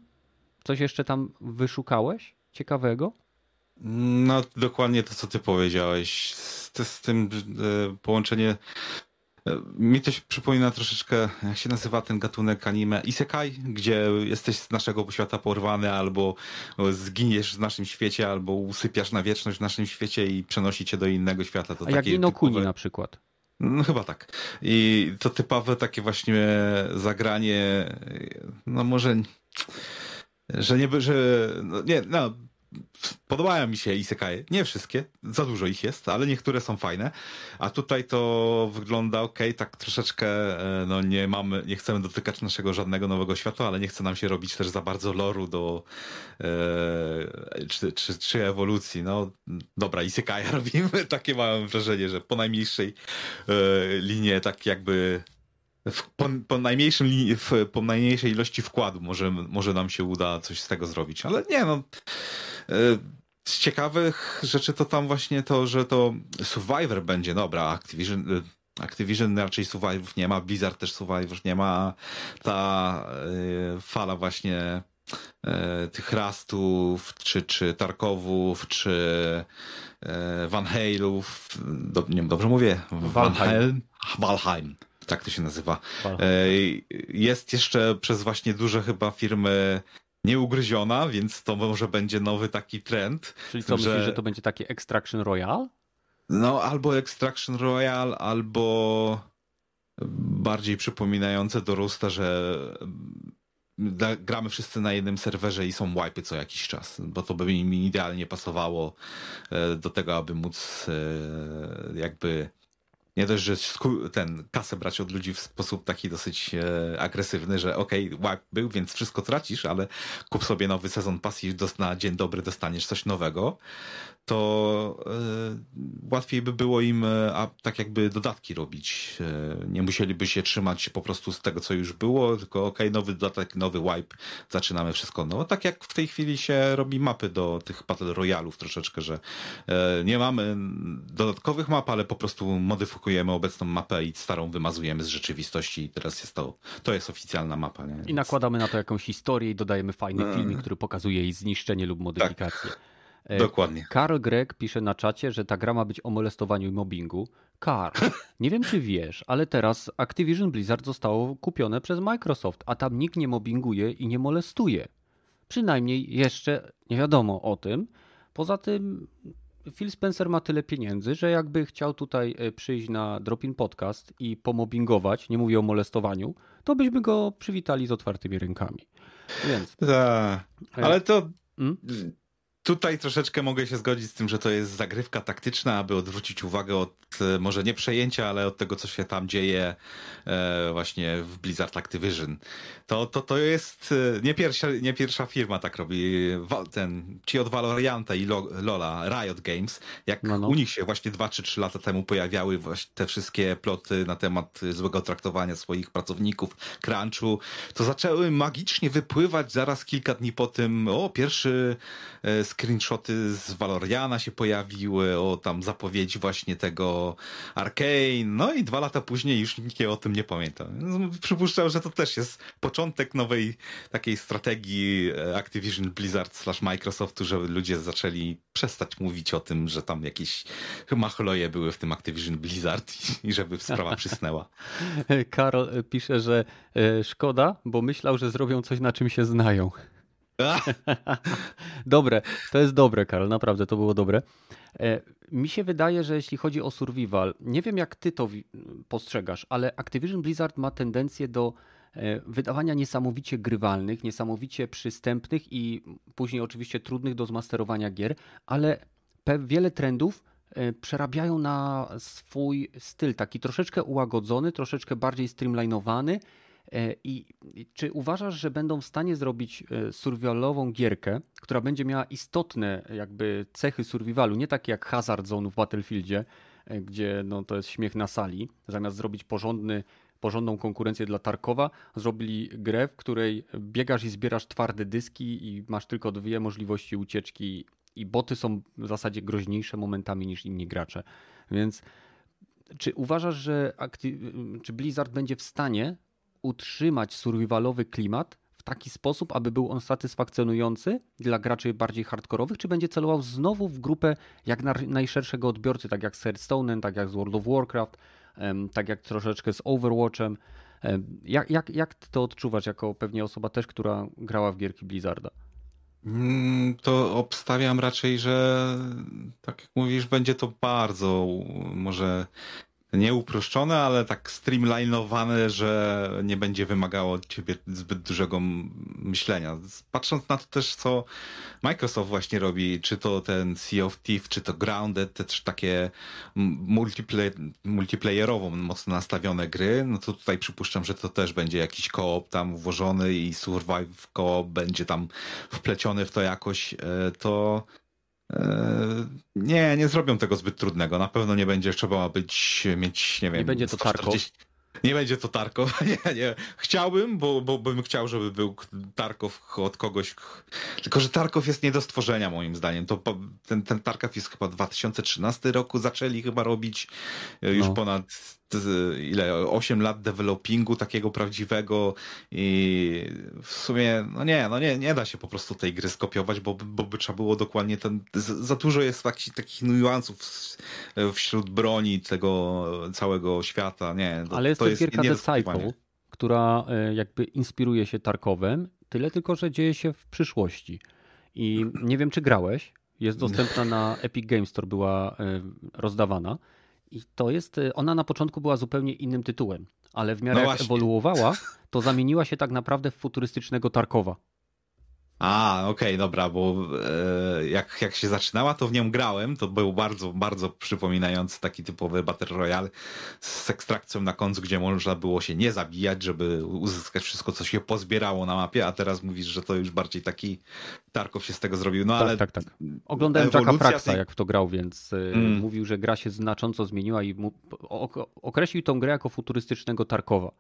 Coś jeszcze tam wyszukałeś ciekawego? No, dokładnie to, co ty powiedziałeś. Z, z tym e, połączenie. Mi to się przypomina troszeczkę, jak się nazywa ten gatunek anime Isekai, gdzie jesteś z naszego świata porwany, albo zginiesz w naszym świecie, albo usypiasz na wieczność w naszym świecie i przenosi cię do innego świata. To A jak Inokuni typowe... na przykład. No chyba tak. I to typowe takie właśnie zagranie, no może, że nie, że, no nie, no Podobają mi się isekai. Nie wszystkie, za dużo ich jest, ale niektóre są fajne. A tutaj to wygląda ok, tak troszeczkę, e, no nie mamy, nie chcemy dotykać naszego żadnego nowego świata, ale nie chce nam się robić też za bardzo loru do e, czy, czy, czy ewolucji. No dobra, isekai robimy. Takie mam wrażenie, że po najmniejszej e, linie tak jakby po, po, najmniejszym, po najmniejszej ilości wkładu może, może nam się uda coś z tego zrobić. Ale nie, no. E, z ciekawych rzeczy to tam właśnie to, że to Survivor będzie, dobra, Activision, e, Activision raczej Survivorów nie ma, Blizzard też Survivorów nie ma, ta y, fala właśnie tych Rastów, czy, czy Tarkowów, czy Van Hale'ów, do, nie wiem, dobrze mówię? Valheim. Valheim. Tak to się nazywa. E, jest jeszcze przez właśnie duże chyba firmy nieugryziona, więc to może będzie nowy taki trend. Czyli co, że... myślisz, że to będzie takie Extraction Royale? No, albo Extraction Royale, albo bardziej przypominające do Rusta, że gramy wszyscy na jednym serwerze i są wipy co jakiś czas, bo to by mi idealnie pasowało e, do tego, aby móc e, jakby nie dość, że ten kasę brać od ludzi w sposób taki dosyć e, agresywny, że okej, okay, był, więc wszystko tracisz, ale kup sobie nowy sezon pas i na dzień dobry dostaniesz coś nowego to e, łatwiej by było im e, a, tak jakby dodatki robić. E, nie musieliby się trzymać po prostu z tego, co już było, tylko ok, nowy dodatek, nowy wipe, zaczynamy wszystko. No tak jak w tej chwili się robi mapy do tych Battle Royalów troszeczkę, że nie mamy dodatkowych map, ale po prostu modyfikujemy obecną mapę i starą wymazujemy z rzeczywistości i teraz jest to, to jest oficjalna mapa. Nie? I nakładamy na to jakąś historię i dodajemy fajny no. filmik, który pokazuje jej zniszczenie lub modyfikację. Tak. E, Dokładnie. Karl Gregg pisze na czacie, że ta gra ma być o molestowaniu i mobbingu. Karl, nie wiem czy wiesz, ale teraz Activision Blizzard zostało kupione przez Microsoft, a tam nikt nie mobbinguje i nie molestuje. Przynajmniej jeszcze nie wiadomo o tym. Poza tym Phil Spencer ma tyle pieniędzy, że jakby chciał tutaj e, przyjść na Dropin Podcast i pomobbingować, nie mówię o molestowaniu, to byśmy go przywitali z otwartymi rękami. Więc. Ta, ale to. Hmm? Tutaj troszeczkę mogę się zgodzić z tym, że to jest zagrywka taktyczna, aby odwrócić uwagę od e, może nie przejęcia, ale od tego, co się tam dzieje e, właśnie w Blizzard Activision. To, to, to jest e, nie pierwsza, nie pierwsza firma tak robi. Ten, ci od Valorianta i Lola, Riot Games, jak no, no. u nich się właśnie dwa czy trzy lata temu pojawiały właśnie te wszystkie ploty na temat złego traktowania swoich pracowników, crunchu, to zaczęły magicznie wypływać zaraz kilka dni po tym, o, pierwszy screenshoty z Valoriana się pojawiły, o tam zapowiedzi właśnie tego Arcane, no i dwa lata później już nikt o tym nie pamięta. Przypuszczam, że to też jest początek nowej takiej strategii e, Activision Blizzard slash Microsoftu, żeby ludzie zaczęli przestać mówić o tym, że tam jakieś machloje były w tym Activision Blizzard i żeby sprawa przysnęła. Karol pisze, że e, szkoda, bo myślał, że zrobią coś, na czym się znają. dobre, to jest dobre, Karol, naprawdę to było dobre. E, mi się wydaje, że jeśli chodzi o survival, nie wiem jak ty to postrzegasz, ale Activision Blizzard ma tendencję do e, wydawania niesamowicie grywalnych, niesamowicie przystępnych i później oczywiście trudnych do zmasterowania gier, ale wiele trendów e, przerabiają na swój styl, taki troszeczkę ułagodzony, troszeczkę bardziej streamlinowany I czy uważasz, że będą w stanie zrobić e, survivalową gierkę, która będzie miała istotne jakby cechy survivalu, nie takie jak Hazard Zone w Battlefieldzie, e, gdzie no, to jest śmiech na sali, zamiast zrobić porządny porządną konkurencję dla Tarkowa, zrobili grę, w której biegasz i zbierasz twarde dyski i masz tylko dwie możliwości ucieczki i boty są w zasadzie groźniejsze momentami niż inni gracze. Więc czy uważasz, że czy Blizzard będzie w stanie utrzymać survivalowy klimat w taki sposób, aby był on satysfakcjonujący dla graczy bardziej hardkorowych, czy będzie celował znowu w grupę jak najszerszego odbiorcy, tak jak z Hearthstone'em, tak jak z World of Warcraft, tak jak troszeczkę z Overwatchem. Jak, jak, jak to odczuwasz jako pewnie osoba też, która grała w gierki Blizzarda? Mm, to obstawiam raczej, że tak jak mówisz, będzie to bardzo może nie uproszczone, ale tak streamlinowane, że nie będzie wymagało od ciebie zbyt dużego myślenia. Patrząc na to też, co Microsoft właśnie robi, czy to ten Sea of Thieves, czy to Grounded, te też takie multiplayer, multiplayerowo mocno nastawione gry, no to tutaj przypuszczam, że to też będzie jakiś koop tam włożony i survive koop będzie tam wpleciony w to jakoś, e, to nie, nie zrobią tego zbyt trudnego. Na pewno nie będzie trzeba być, mieć, nie wiem. Nie będzie to 140... Tarkow. Nie będzie to Tarkow. Nie, nie. Chciałbym, bo, bo bym chciał, żeby był Tarkow od kogoś. Tylko, że Tarkow jest nie do stworzenia, moim zdaniem. To, ten, ten Tarkow jest chyba 2013 roku, zaczęli chyba robić. Już no. ponad ile, 8 lat developingu takiego prawdziwego i w sumie, no nie, no nie, nie da się po prostu tej gry skopiować, bo, bo by trzeba było dokładnie ten, za dużo jest takich, takich niuansów wśród broni tego całego świata, nie. Ale jest to jest gierka The Cycle, która e, jakby inspiruje się Tarkowem, tyle tylko, że dzieje się w przyszłości. I nie wiem, czy grałeś, jest dostępna na Epic Games Store, była e, rozdawana. I to jest, e, ona na początku była zupełnie innym tytułem, ale w miarę no jak ewoluowała, to zamieniła się tak naprawdę w futurystycznego Tarkowa. A, okej, okay, dobra, bo e, jak, jak się zaczynała, to w nią grałem. To był bardzo, bardzo przypominający taki typowy Battle Royale z ekstrakcją na końcu, gdzie można było się nie zabijać, żeby uzyskać wszystko, co się pozbierało na mapie, a teraz mówisz, że to już bardziej taki Tarkow się z tego zrobił. No tak, ale. Tak, tak. Oglądałem Jacka Fraxa, tej... jak w to grał, więc e, mm. mówił, że gra się znacząco zmieniła i mu... określił tą grę jako futurystycznego Tarkowa.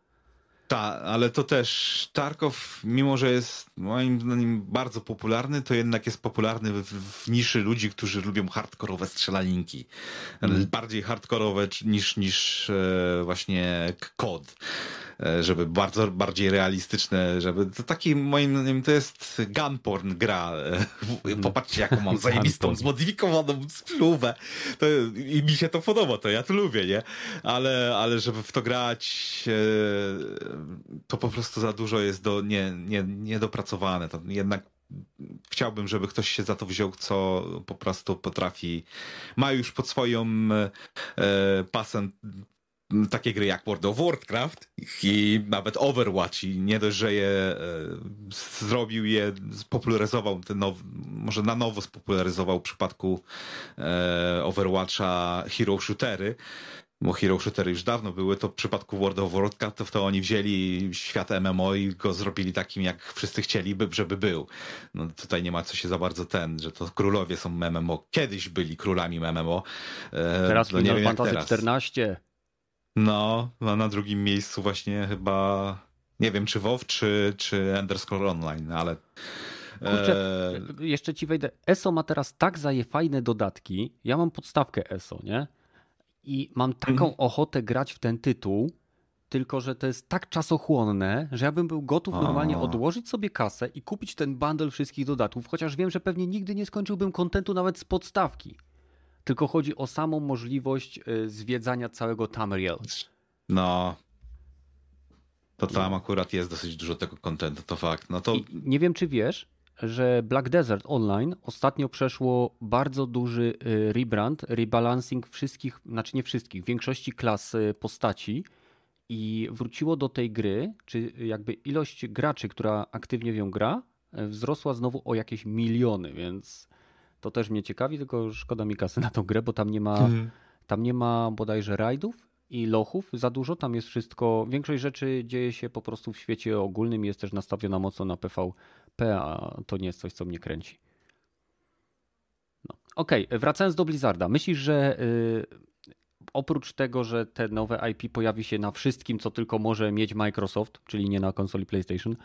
Tak, ale to też Tarkow, mimo że jest moim zdaniem bardzo popularny, to jednak jest popularny w, w niszy ludzi, którzy lubią hardkorowe strzelaninki. Mm. Bardziej hardkorowe niż, niż e, właśnie kod. E, żeby bardzo bardziej realistyczne, żeby to taki moim zdaniem to jest gunporn gra. E. Popatrzcie jaką mam zajebistą, zmodyfikowaną spluwę. To, I mi się to podoba, to ja to lubię, nie? Ale, ale żeby w to grać e, to po prostu za dużo jest do, nie, nie, niedopracowane. To jednak chciałbym, żeby ktoś się za to wziął, co po prostu potrafi, ma już pod swoją e, pasem takie gry jak World of Warcraft i nawet Overwatch i nie dość, że je e, zrobił je, spopularyzował, ten now, może na nowo spopularyzował w przypadku e, Overwatcha Hero Shootery, bo Hero Shootery już dawno były, to w przypadku World of Warcraft to, to oni wzięli świat MMO i go zrobili takim, jak wszyscy chcieliby, żeby był. No tutaj nie ma co się za bardzo ten, że to królowie są MMO. Kiedyś byli królami MMO. E, teraz no, Final Fantasy teraz. 14. No, no na drugim miejscu właśnie chyba, nie wiem czy WoW, czy, czy Underscore Online, ale... Kurczę, e... jeszcze ci wejdę. ESO ma teraz tak zaje fajne dodatki. Ja mam podstawkę ESO, nie? I mam taką mm. ochotę grać w ten tytuł, tylko że to jest tak czasochłonne, że ja bym był gotów normalnie odłożyć sobie kasę i kupić ten bundle wszystkich dodatków, chociaż wiem, że pewnie nigdy nie skończyłbym kontentu nawet z podstawki tylko chodzi o samą możliwość y, zwiedzania całego Tamriel. No. To tam akurat jest dosyć dużo tego kontentu, to fakt. No to... I nie wiem, czy wiesz, że Black Desert Online ostatnio przeszło bardzo duży y, rebrand, rebalancing wszystkich, znaczy nie wszystkich, większości klas y, postaci i wróciło do tej gry, czy jakby ilość graczy, która aktywnie w nią gra, wzrosła znowu o jakieś miliony, więc to też mnie ciekawi, tylko szkoda mi kasy na tą grę, bo tam nie ma, mhm. tam nie ma bodajże rajdów i lochów za dużo. Tam jest wszystko, większość rzeczy dzieje się po prostu w świecie ogólnym i jest też nastawiona mocno na PvP, a to nie jest coś, co mnie kręci. No. Okej, okay, wracając do Blizzarda. Myślisz, że yy, oprócz tego, że te nowe IP pojawi się na wszystkim, co tylko może mieć Microsoft, czyli nie na konsoli PlayStation,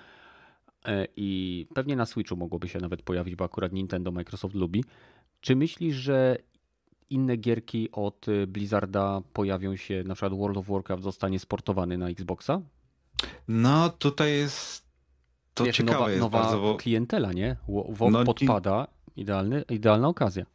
i pewnie na Switchu mogłoby się nawet pojawić, bo akurat Nintendo Microsoft lubi. Czy myślisz, że inne gierki od Blizzarda pojawią się, na przykład World of Warcraft zostanie sportowany na Xboxa? No, tutaj jest to Wiesz, ciekawe nowa, jest nowa bardzo, bo... klientela, nie? WoW no, podpada, idealny, idealna okazja.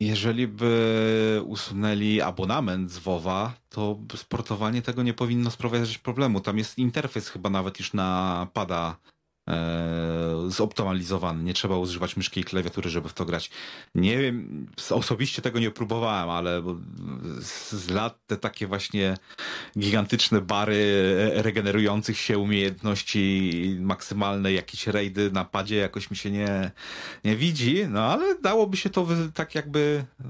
Jeżeli by usunęli abonament z WoWa, to sportowanie tego nie powinno sprawiać problemu. Tam jest interfejs chyba nawet już na pada E, zoptymalizowany. Nie trzeba używać myszki i klawiatury, żeby w to grać. Nie wiem, osobiście tego nie próbowałem, ale z lat te takie właśnie gigantyczne bary regenerujących się umiejętności, maksymalne jakieś raidy na padzie jakoś mi się nie, nie widzi, no ale dałoby się to tak jakby e,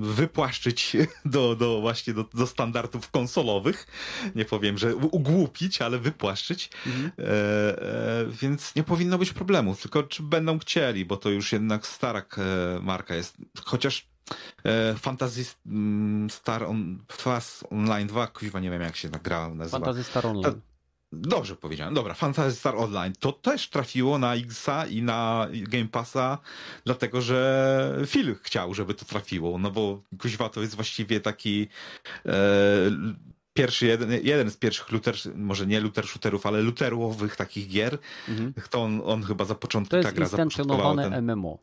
wypłaszczyć do, do właśnie do, do standardów konsolowych. Nie powiem, że ugłupić, ale wypłaszczyć. Mhm. E, e, więc nie powinno być problemu, tylko czy będą chcieli, bo to już jednak stara e, marka jest. Chociaż e, Fantasy mm, Star on, Fast Online 2, kuźwa nie wiem jak się nazywa. Fantasy Star Online. Dobrze powiedziałem. Dobra, Fantasy Star Online. To też trafiło na Xa i na Game Passa, dlatego że Phil chciał, żeby to trafiło. No bo kuźwa to jest właściwie taki e, pierwszy, jeden, jeden z pierwszych looter, może nie looter shooterów, ale looterowych takich gier. Mhm. To on, on chyba zapoczątkował. To jest instancjonowane ten... MMO.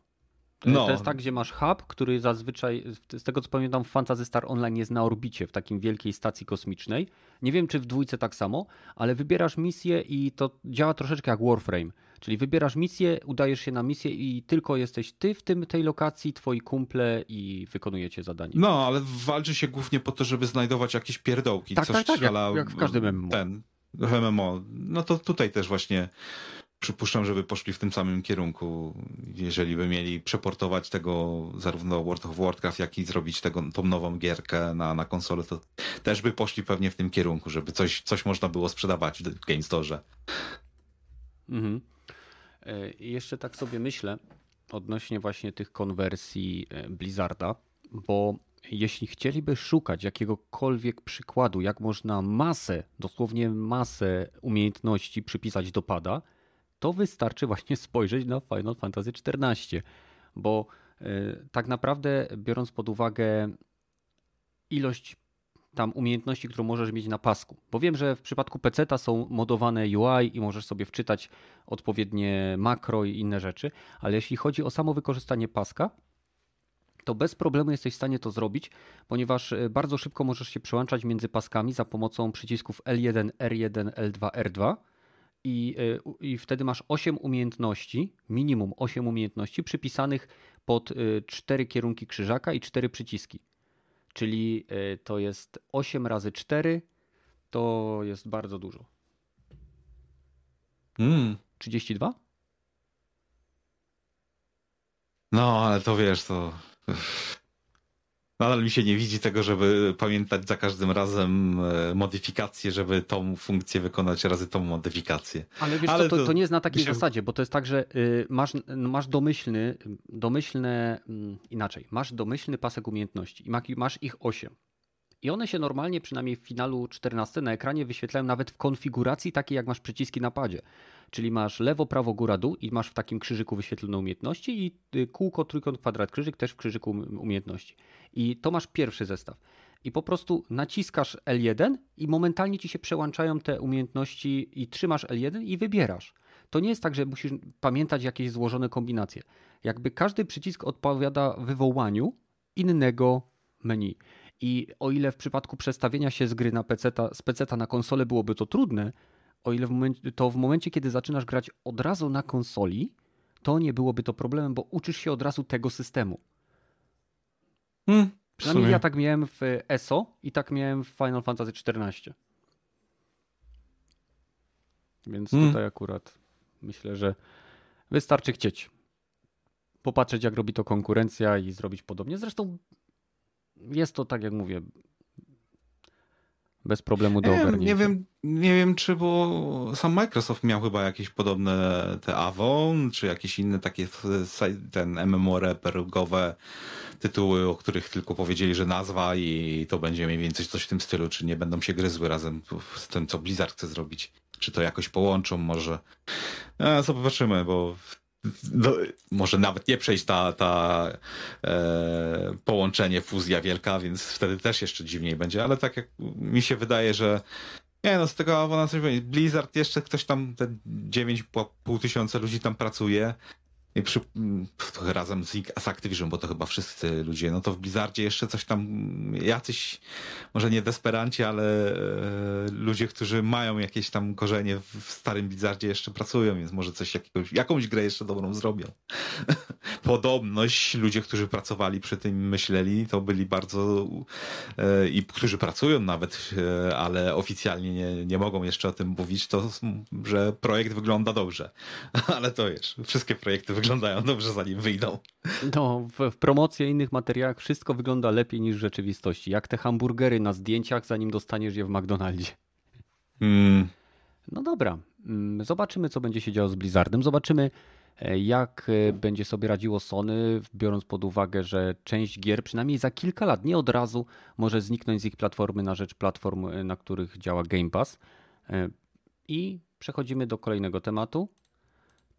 No. To jest tak, gdzie masz hub, który zazwyczaj, z tego co pamiętam, w Fantasy Star Online jest na orbicie, w takim wielkiej stacji kosmicznej. Nie wiem, czy w dwójce tak samo, ale wybierasz misję i to działa troszeczkę jak Warframe. Czyli wybierasz misję, udajesz się na misję i tylko jesteś ty w tym, tej lokacji, twoi kumple i wykonujecie zadanie. No, ale walczy się głównie po to, żeby znajdować jakieś pierdołki. Tak, coś tak, tak, jak, jak w każdym MMO. Ten, w MMO. No to tutaj też właśnie przypuszczam, żeby poszli w tym samym kierunku. Jeżeli by mieli przeportować tego zarówno World of Warcraft, jak i zrobić tego, tą nową gierkę na, na konsolę, to też by poszli pewnie w tym kierunku, żeby coś, coś można było sprzedawać w Game Store. Mhm. E, jeszcze tak sobie myślę odnośnie właśnie tych konwersji e, Blizzarda, bo jeśli chcieliby szukać jakiegokolwiek przykładu, jak można masę, dosłownie masę umiejętności przypisać do pada, to wystarczy właśnie spojrzeć na Final Fantasy XIV, bo e, tak naprawdę biorąc pod uwagę ilość tam umiejętności, którą możesz mieć na pasku. Bo wiem, że w przypadku PC są modowane UI i możesz sobie wczytać odpowiednie makro i inne rzeczy, ale jeśli chodzi o samo wykorzystanie paska, to bez problemu jesteś w stanie to zrobić, ponieważ e, bardzo szybko możesz się przełączać między paskami za pomocą przycisków L1, R1, L2, R2 i, e, i wtedy masz 8 umiejętności, minimum 8 umiejętności przypisanych pod 4 e, kierunki krzyżaka i 4 przyciski. Czyli e, to jest 8 razy 4, to jest bardzo dużo. Mm. 32? No, ale to wiesz, to Nadal mi się nie widzi tego, żeby pamiętać za każdym razem e, modyfikację, żeby tą funkcję wykonać razy tą modyfikację. Ale wiesz Ale co, to, to, nie jest na takiej się... zasadzie, bo to jest tak, że y, masz, masz domyślny, domyślne, mm, inaczej, masz domyślny pasek umiejętności i masz ich 8. I one się normalnie, przynajmniej w finalu 14 na ekranie wyświetlają nawet w konfiguracji takiej, jak masz przyciski na padzie. Czyli masz lewo, prawo, góra, dół i masz w takim krzyżyku wyświetlone umiejętności i y, kółko, trójkąt, kwadrat, krzyżyk też w krzyżyku umiejętności. I to masz pierwszy zestaw. I po prostu naciskasz L1 i momentalnie ci się przełączają te umiejętności i trzymasz L1 i wybierasz. To nie jest tak, że musisz pamiętać jakieś złożone kombinacje. Jakby każdy przycisk odpowiada wywołaniu innego menu. I o ile w przypadku przestawienia się z gry na PC, z PC na konsolę byłoby to trudne, o ile w momencie, to w momencie, kiedy zaczynasz grać od razu na konsoli, to nie byłoby to problemem, bo uczysz się od razu tego systemu. Hmm, Przynajmniej ja tak miałem w ESO i tak miałem w Final Fantasy XIV. Więc hmm. tutaj akurat myślę, że wystarczy chcieć. Popatrzeć, jak robi to konkurencja i zrobić podobnie. Zresztą jest to, tak jak mówię, bez problemu do nie, ogarnięcia. Nie wiem, nie wiem, czy bo sam Microsoft miał chyba jakieś podobne te Avon, czy jakieś inne takie ten MMORPG-owe tytuły, o których tylko powiedzieli, że nazwa i to będzie mniej więcej coś w tym stylu, czy nie będą się gryzły razem z tym, co Blizzard chce zrobić. Czy to jakoś połączą może. A, co popatrzymy, bo no, może nawet nie przejść ta, ta e, połączenie, fuzja wielka, więc wtedy też jeszcze dziwniej będzie, ale tak jak mi się wydaje, że nie no, z tego Avona coś będzie. Blizzard jeszcze ktoś tam, te 9,5 tysiąca ludzi tam pracuje, przy, razem z, z Activision, bo to chyba wszyscy ludzie, no to w Blizzardzie jeszcze coś tam, jacyś, może nie desperanci, ale e, ludzie, którzy mają jakieś tam korzenie w starym Blizzardzie jeszcze pracują, więc może coś jakiegoś, jakąś grę jeszcze dobrą zrobią. Podobność ludzie, którzy pracowali przy tym myśleli, to byli bardzo e, i którzy pracują nawet, e, ale oficjalnie nie, nie mogą jeszcze o tym mówić, to, że projekt wygląda dobrze. ale to wiesz, wszystkie projekty wyglądają dobrze zanim wyjdą. No, w, w promocji i innych materiałach wszystko wygląda lepiej niż w rzeczywistości. Jak te hamburgery na zdjęciach, zanim dostaniesz je w McDonaldzie. Mm. No dobra, mm, zobaczymy, co będzie się działo z Blizzardem. Zobaczymy, e, jak e, będzie sobie radziło Sony, biorąc pod uwagę, że część gier przynajmniej za kilka lat, nie od razu, może zniknąć z ich platformy na rzecz platform, e, na których działa Game Pass. I przechodzimy do kolejnego tematu,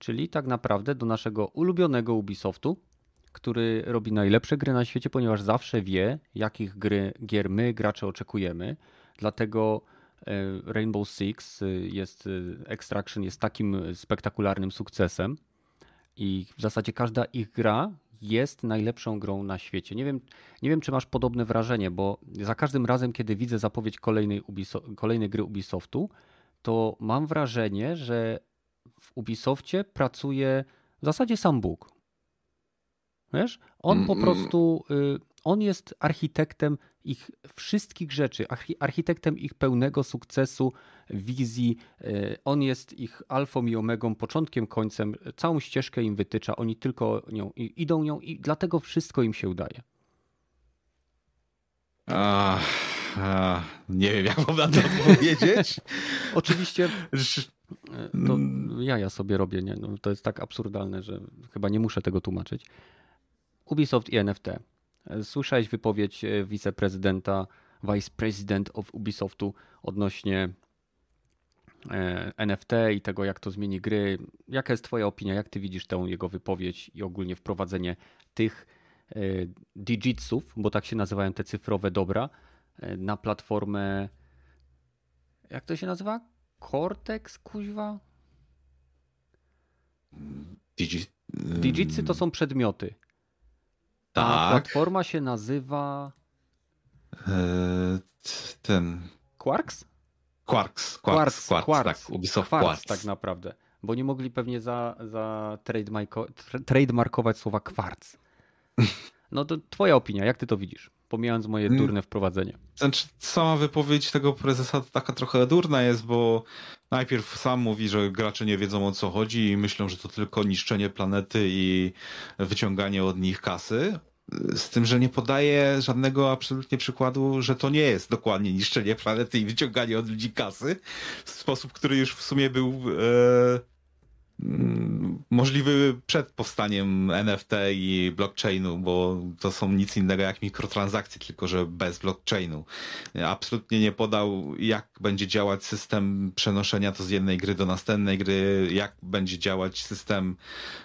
czyli tak naprawdę do naszego ulubionego Ubisoftu, który robi najlepsze gry na świecie, ponieważ zawsze wie, jakich gry, gier my, gracze, oczekujemy. Dlatego e, Rainbow Six e, jest, e, Extraction jest takim spektakularnym sukcesem i w zasadzie każda ich gra jest najlepszą grą na świecie. Nie wiem, nie wiem, czy masz podobne wrażenie, bo za każdym razem, kiedy widzę zapowiedź kolejnej, Ubisoft, kolejnej gry Ubisoftu, to mam wrażenie, że w Ubisoftie pracuje w zasadzie sam Bóg. Wiesz? On po prostu, y, on jest architektem ich wszystkich rzeczy, architektem ich pełnego sukcesu, wizji. Y, on jest ich alfą i omegą, początkiem, końcem. Całą ścieżkę im wytycza, oni tylko nią idą nią i dlatego wszystko im się udaje. A, a, nie wiem, jak mam na to odpowiedzieć. Oczywiście to ja ja sobie robię, nie? No, to jest tak absurdalne, że chyba nie muszę tego tłumaczyć. Ubisoft i NFT. Słyszałeś wypowiedź e, wiceprezydenta, vice president of Ubisoftu odnośnie e, NFT i tego, jak to zmieni gry. Jaka jest Twoja opinia? Jak Ty widzisz tę jego wypowiedź i ogólnie wprowadzenie tych e, digitsów, bo tak się nazywają te cyfrowe dobra, na platformę. Jak to się nazywa? Cortex, kuźwa? Digi... Digitsy to są przedmioty. Tak. A platforma się nazywa. E, ten. Quarks? Quarks, Quarks, Quarks, Quarks, tak, Ubisoft Quarks, Quarks. tak naprawdę. Bo nie mogli pewnie za, za trademarkować słowa kwarc. No to twoja opinia, jak ty to widzisz? Pomijając moje mm. durne wprowadzenie. Znaczy, sama wypowiedź tego prezesa taka trochę durna jest, bo najpierw sam mówi, że gracze nie wiedzą o co chodzi i myślą, że to tylko niszczenie planety i wyciąganie od nich kasy. Z tym, że nie podaje żadnego absolutnie przykładu, że to nie jest dokładnie niszczenie planety i wyciąganie od ludzi kasy. W sposób, który już w sumie był e, możliwy przed powstaniem NFT i blockchainu, bo to są nic innego jak mikrotransakcje, tylko że bez blockchainu. Absolutnie nie podał, jak będzie działać system przenoszenia to z jednej gry do następnej gry, jak będzie działać system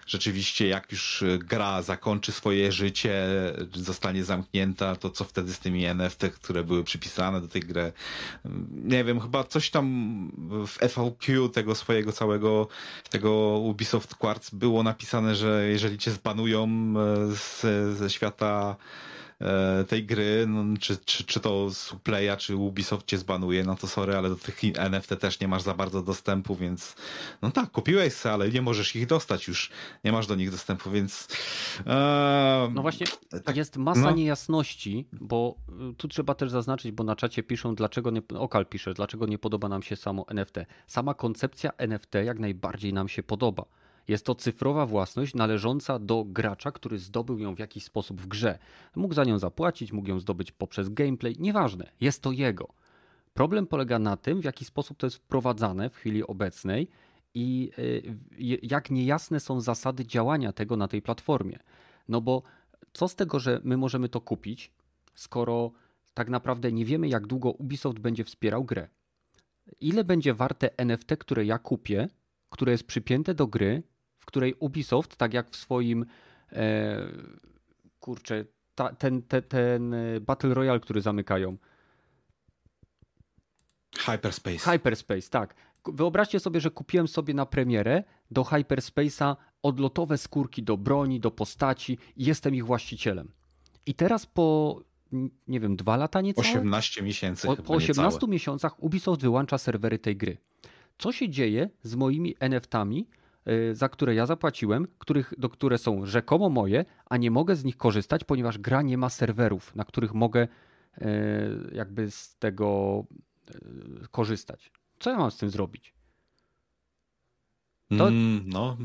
rzeczywiście, jak już gra zakończy swoje życie, zostanie zamknięta, to co wtedy z tymi NFT, które były przypisane do tej gry. Nie wiem, chyba coś tam w FAQ tego swojego całego tego Ubisoft Quartz było napisane, że jeżeli cię zbanują e, z, ze świata tej gry, no, czy, czy, czy to z Uplaya, czy Ubisoft cię zbanuje, no to sorry, ale do tych NFT też nie masz za bardzo dostępu, więc no tak, kupiłeś se, ale nie możesz ich dostać już, nie masz do nich dostępu, więc e... no właśnie tak, jest masa no. niejasności, bo y, tu trzeba też zaznaczyć, bo na czacie piszą, dlaczego nie, Okal pisze, dlaczego nie podoba nam się samo NFT. Sama koncepcja NFT jak najbardziej nam się podoba jest to cyfrowa własność należąca do gracza, który zdobył ją w jakiś sposób w grze. Mógł za nią zapłacić, mógł ją zdobyć poprzez gameplay, nieważne, jest to jego. Problem polega na tym, w jaki sposób to jest wprowadzane w chwili obecnej i y, jak niejasne są zasady działania tego na tej platformie. No bo co z tego, że my możemy to kupić, skoro tak naprawdę nie wiemy, jak długo Ubisoft będzie wspierał grę. Ile będzie warte NFT, które ja kupię, które jest przypięte do gry której Ubisoft, tak jak w swoim e, kurczę, ta, ten, te, ten e, Battle Royale, który zamykają. Hyperspace. Hyperspace, tak. Wyobraźcie sobie, że kupiłem sobie na premierę do Hyperspace'a odlotowe skórki do broni, do postaci i jestem ich właścicielem. I teraz po, nie wiem, dwa lata niecałe? 18 miesięcy. Po, po 18 niecałe. miesiącach Ubisoft wyłącza serwery tej gry. Co się dzieje z moimi NFT-ami, za które ja zapłaciłem, których, do które są rzekomo moje, a nie mogę z nich korzystać, ponieważ gra nie ma serwerów, na których mogę y, jakby z tego y, korzystać. Co ja mam z tym zrobić? To... Mm, no.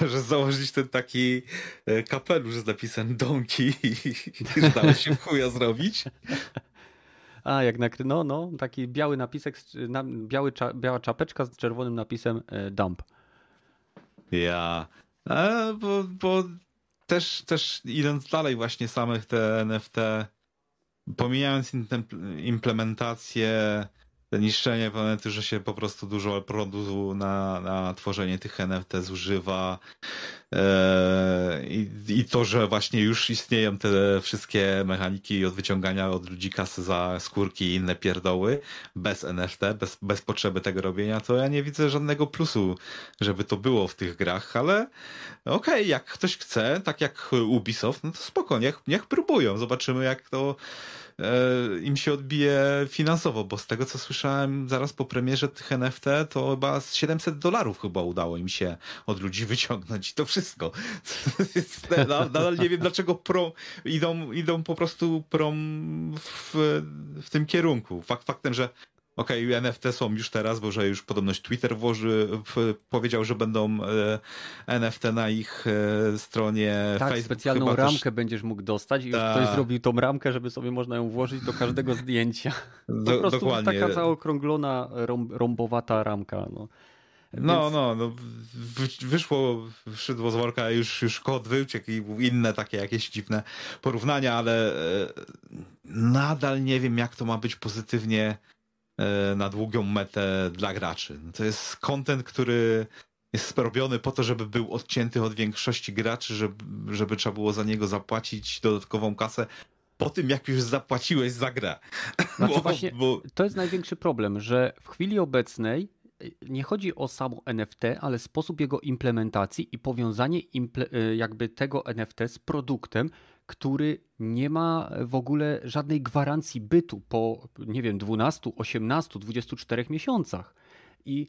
że założyć ten taki e, kapelusz z napisem Donki i dało się chuja zrobić. A, jak nakry... No, no, taki biały napisek, na, biały, biała czapeczka z czerwonym napisem e, dump. Ja. A, bo, bo też, też idąc dalej właśnie samych te NFT, pomijając implementację niszczenie planety, że się po prostu dużo prądu na, na tworzenie tych NFT zużywa eee, i, to, że właśnie już istnieją te wszystkie mechaniki od wyciągania od ludzi kasy za skórki i inne pierdoły bez NFT, bez, bez potrzeby tego robienia, to ja nie widzę żadnego plusu, żeby to było w tych grach, ale okej, okay, jak ktoś chce, tak jak Ubisoft, no to spoko, niech, niech próbują, zobaczymy jak to E, im się odbije finansowo, bo z tego co słyszałem zaraz po premierze tych NFT, to chyba z 700 dolarów chyba udało im się od ludzi wyciągnąć to wszystko. Nadal nie wiem dlaczego idą, idą po prostu prom w, w tym kierunku. Fakt faktem, że Okej, okay, NFT są już teraz, bo że już podobność Twitter włoży, powiedział, że będą e, NFT na ich e, stronie. Tak, Facebook specjalną ramkę też... będziesz mógł dostać i już Ta. ktoś zrobił tą ramkę, żeby sobie można ją włożyć do każdego zdjęcia. Do, po prostu dokładnie. taka zaokrąglona, rąb, rąbowata ramka. No. No, Więc... no, no, wyszło szydło z worka, już, już kod wyuciekł i inne takie jakieś dziwne porównania, ale e, nadal nie wiem, jak to ma być pozytywnie na długą metę dla graczy. No to jest content, który jest robiony po to, żeby był odcięty od większości graczy, żeby, żeby trzeba było za niego zapłacić dodatkową kasę po tym, jak już zapłaciłeś za grę. Znaczy bo, właśnie, bo... To jest największy problem, że w chwili obecnej y, nie chodzi o samo NFT, ale sposób jego implementacji i powiązanie y, jakby tego NFT z produktem, który nie ma w ogóle żadnej gwarancji bytu po, nie wiem, 12, 18, 24 miesiącach. I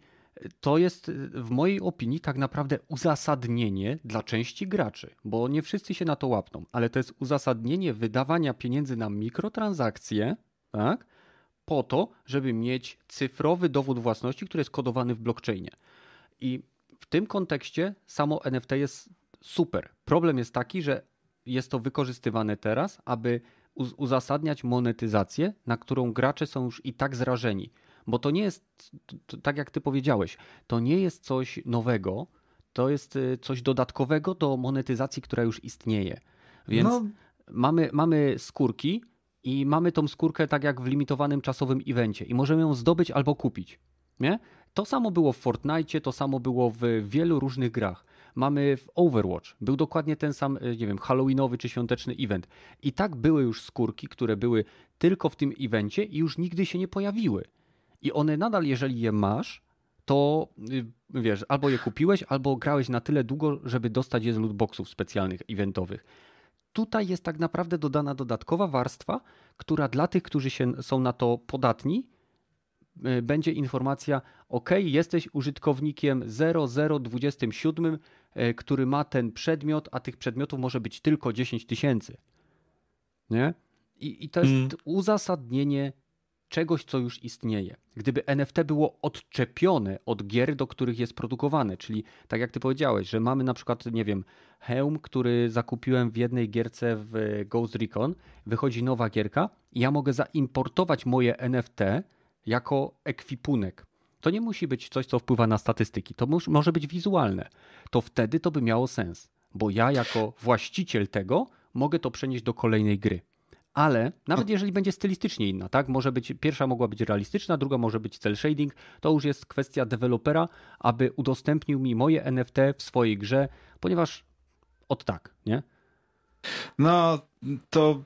to jest w mojej opinii tak naprawdę uzasadnienie dla części graczy, bo nie wszyscy się na to łapną, ale to jest uzasadnienie wydawania pieniędzy na mikrotransakcje, tak? Po to, żeby mieć cyfrowy dowód własności, który jest kodowany w blockchainie. I w tym kontekście samo NFT jest super. Problem jest taki, że jest to wykorzystywane teraz, aby uzasadniać monetyzację, na którą gracze są już i tak zrażeni. Bo to nie jest, tak jak ty powiedziałeś, to nie jest coś nowego, to jest y, coś dodatkowego do monetyzacji, która już istnieje. Więc no. mamy, mamy skórki i mamy tą skórkę tak jak w limitowanym czasowym evencie i możemy ją zdobyć albo kupić. Nie? To samo było w Fortnite, to samo było w wielu różnych grach mamy w Overwatch. Był dokładnie ten sam, e, nie wiem, halloweenowy czy świąteczny event. I tak były już skórki, które były tylko w tym evencie i już nigdy się nie pojawiły. I one nadal, jeżeli je masz, to y, wiesz, albo je kupiłeś, albo grałeś na tyle długo, żeby dostać je z lootboxów specjalnych, eventowych. Tutaj jest tak naprawdę dodana dodatkowa warstwa, która dla tych, którzy się, są na to podatni, y, będzie informacja: OK, jesteś użytkownikiem 0027 E, który ma ten przedmiot, a tych przedmiotów może być tylko 10 tysięcy. Nie? I, I to jest mm. uzasadnienie czegoś, co już istnieje. Gdyby NFT było odczepione od gier, do których jest produkowane, czyli tak jak ty powiedziałeś, że mamy na przykład, nie wiem, hełm, który zakupiłem w jednej gierce w Ghost Recon, wychodzi nowa gierka i ja mogę zaimportować moje NFT jako ekwipunek. To nie musi być coś, co wpływa na statystyki. To może być wizualne. To wtedy to by miało sens, bo ja jako właściciel tego mogę to przenieść do kolejnej gry. Ale nawet jeżeli będzie stylistycznie inna, tak? Może być, pierwsza mogła być realistyczna, druga może być cel shading, to już jest kwestia dewelopera, aby udostępnił mi moje NFT w swojej grze, ponieważ od tak, nie? No, to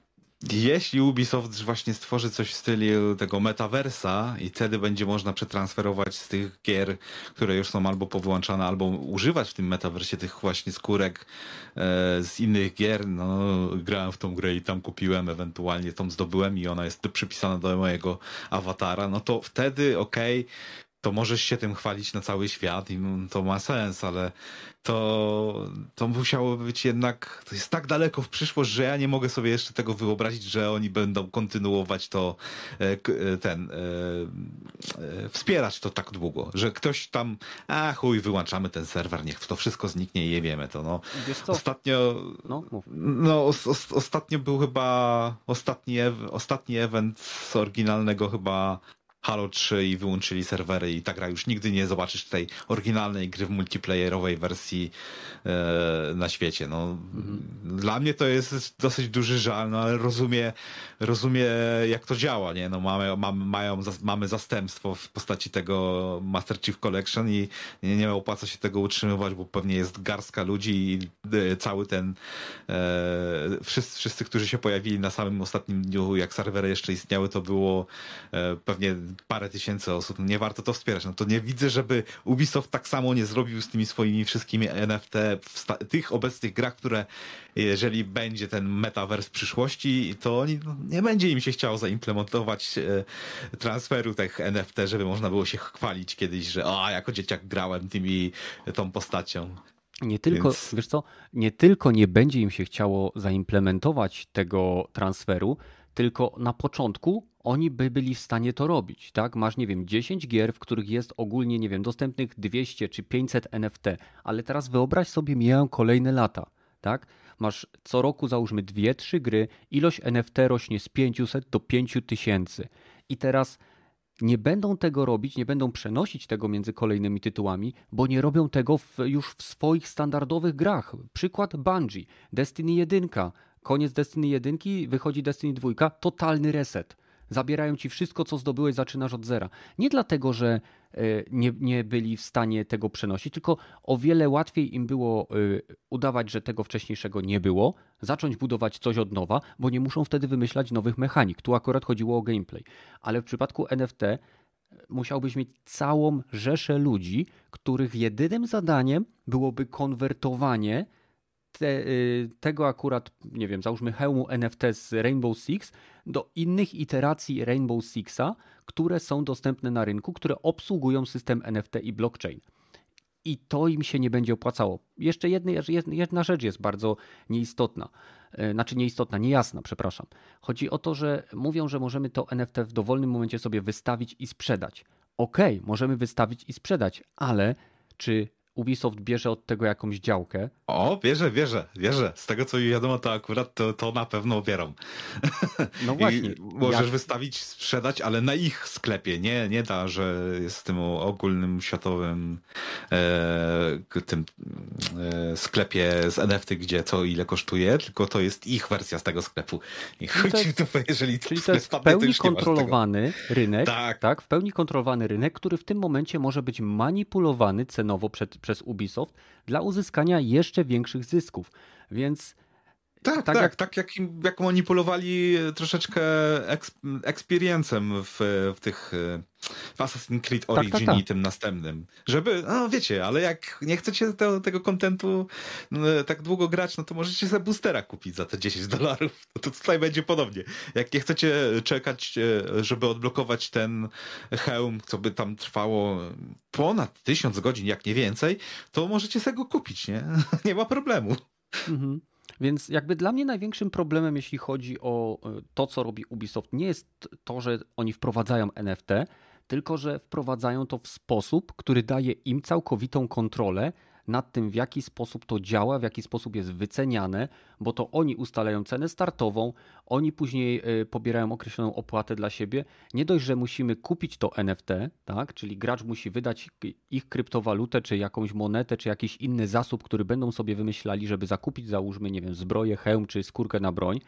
jeśli Ubisoft właśnie stworzy coś w stylu tego metaversa i wtedy będzie można przetransferować z tych gier, które już są albo powyłączane, albo używać w tym metaversie tych właśnie skórek e, z innych gier, no grałem w tą grę i tam kupiłem, ewentualnie tą zdobyłem i ona jest przypisana do mojego awatara, no to wtedy okej, okay, to możesz się tym chwalić na cały świat i to ma sens, ale to, to musiało być jednak, to jest tak daleko w przyszłość, że ja nie mogę sobie jeszcze tego wyobrazić, że oni będą kontynuować to, e, e, ten, e, wspierać to tak długo, że ktoś tam, a chuj, wyłączamy ten serwer, niech to wszystko zniknie i je wiemy to, no. Ostatnio, no, no os, os, ostatnio był chyba ostatni, ostatni event z oryginalnego chyba Halo 3 i wyłączyli serwery i ta gra już nigdy nie zobaczysz tej oryginalnej gry w multiplayerowej wersji e, na świecie. No, mhm. Dla mnie to jest dosyć duży żal, no ale rozumie, rozumie jak to działa, nie? No, mamy, mamy, mają, mamy zastępstwo w postaci tego Master Chief Collection i nie, nie opłaca się tego utrzymywać, bo pewnie jest garstka ludzi i e, cały ten e, wszyscy, wszyscy, którzy się pojawili na samym ostatnim dniu, jak serwery jeszcze istniały, to było e, pewnie parę tysięcy osób. Nie warto to wspierać. No to nie widzę, żeby Ubisoft tak samo nie zrobił z tymi swoimi wszystkimi NFT w tych obecnych grach, które jeżeli będzie ten metaverse w przyszłości, to oni, no, nie będzie im się chciało zaimplementować e, transferu tych NFT, żeby można było się chwalić kiedyś, że a jako dzieciak grałem tymi tą postacią. Nie tylko, Więc... wiesz co, nie tylko nie będzie im się chciało zaimplementować tego transferu, tylko na początku oni by byli w stanie to robić, tak? Masz, nie wiem, 10 gier, w których jest ogólnie, nie wiem, dostępnych 200 czy 500 NFT, ale teraz wyobraź sobie, mijają kolejne lata, tak? Masz co roku załóżmy 2-3 gry, ilość NFT rośnie z 500 do 5000 i teraz nie będą tego robić, nie będą przenosić tego między kolejnymi tytułami, bo nie robią tego w, już w swoich standardowych grach. Przykład Bungie, Destiny 1, koniec Destiny 1, wychodzi Destiny 2, totalny reset. Zabierają ci wszystko, co zdobyłeś, zaczynasz od zera. Nie dlatego, że e, nie, nie byli w stanie tego przenosić, tylko o wiele łatwiej im było e, udawać, że tego wcześniejszego nie było, zacząć budować coś od nowa, bo nie muszą wtedy wymyślać nowych mechanik. Tu akurat chodziło o gameplay. Ale w przypadku NFT e, musiałbyś mieć całą rzeszę ludzi, których jedynym zadaniem byłoby konwertowanie te, y, tego akurat, nie wiem, załóżmy hełmu NFT z Rainbow Six do innych iteracji Rainbow Sixa, które są dostępne na rynku, które obsługują system NFT i blockchain. I to im się nie będzie opłacało. Jeszcze jedna, jedna rzecz jest bardzo nieistotna. Y, znaczy nieistotna, niejasna, przepraszam. Chodzi o to, że mówią, że możemy to NFT w dowolnym momencie sobie wystawić i sprzedać. Okej, okay, możemy wystawić i sprzedać, ale czy Ubisoft bierze od tego jakąś działkę. O, bierze, bierze, bierze. Z tego co wiadomo, to akurat to, to na pewno bierą. No właśnie. Możesz jak... wystawić, sprzedać, ale na ich sklepie. Nie, nie da, że jest w tym ogólnym światowym e, tym e, sklepie z NFT, gdzie co ile kosztuje, tylko to jest ich wersja z tego sklepu. I czyli to jest, jeżeli czyli to jest w pełni kontrolowany rynek, tak. tak, w pełni kontrolowany rynek, który w tym momencie może być manipulowany cenowo przed przez Ubisoft dla uzyskania jeszcze większych zysków. Więc tak, tak, tak, jak, tak jak, jak manipulowali troszeczkę experiencem w, w tych w Assassin's Creed Origin tak, tak, tak. i tym następnym. Żeby, no wiecie, ale jak nie chcecie te, tego kontentu no, tak długo grać, no to możecie sobie boostera kupić za te 10 dolarów. No to tutaj będzie podobnie. Jak nie chcecie czekać, e, żeby odblokować ten hełm, co by tam trwało ponad 1000 godzin, jak nie więcej, to możecie sobie go kupić, nie? nie ma problemu. Mhm. Więc jakby dla mnie największym problemem, jeśli chodzi o e, to, co robi Ubisoft, nie jest to, że oni wprowadzają NFT, tylko że wprowadzają to w sposób, który daje im całkowitą kontrolę nad tym, w jaki sposób to działa, w jaki sposób jest wyceniane, bo to oni ustalają cenę startową, oni później e, pobierają określoną opłatę dla siebie. Nie dość, że musimy kupić to NFT, tak? czyli gracz musi wydać ich kryptowalutę, czy jakąś monetę, czy jakiś inny zasób, który będą sobie wymyślali, żeby zakupić, załóżmy, nie wiem, zbroję, hełm, czy skórkę na broń,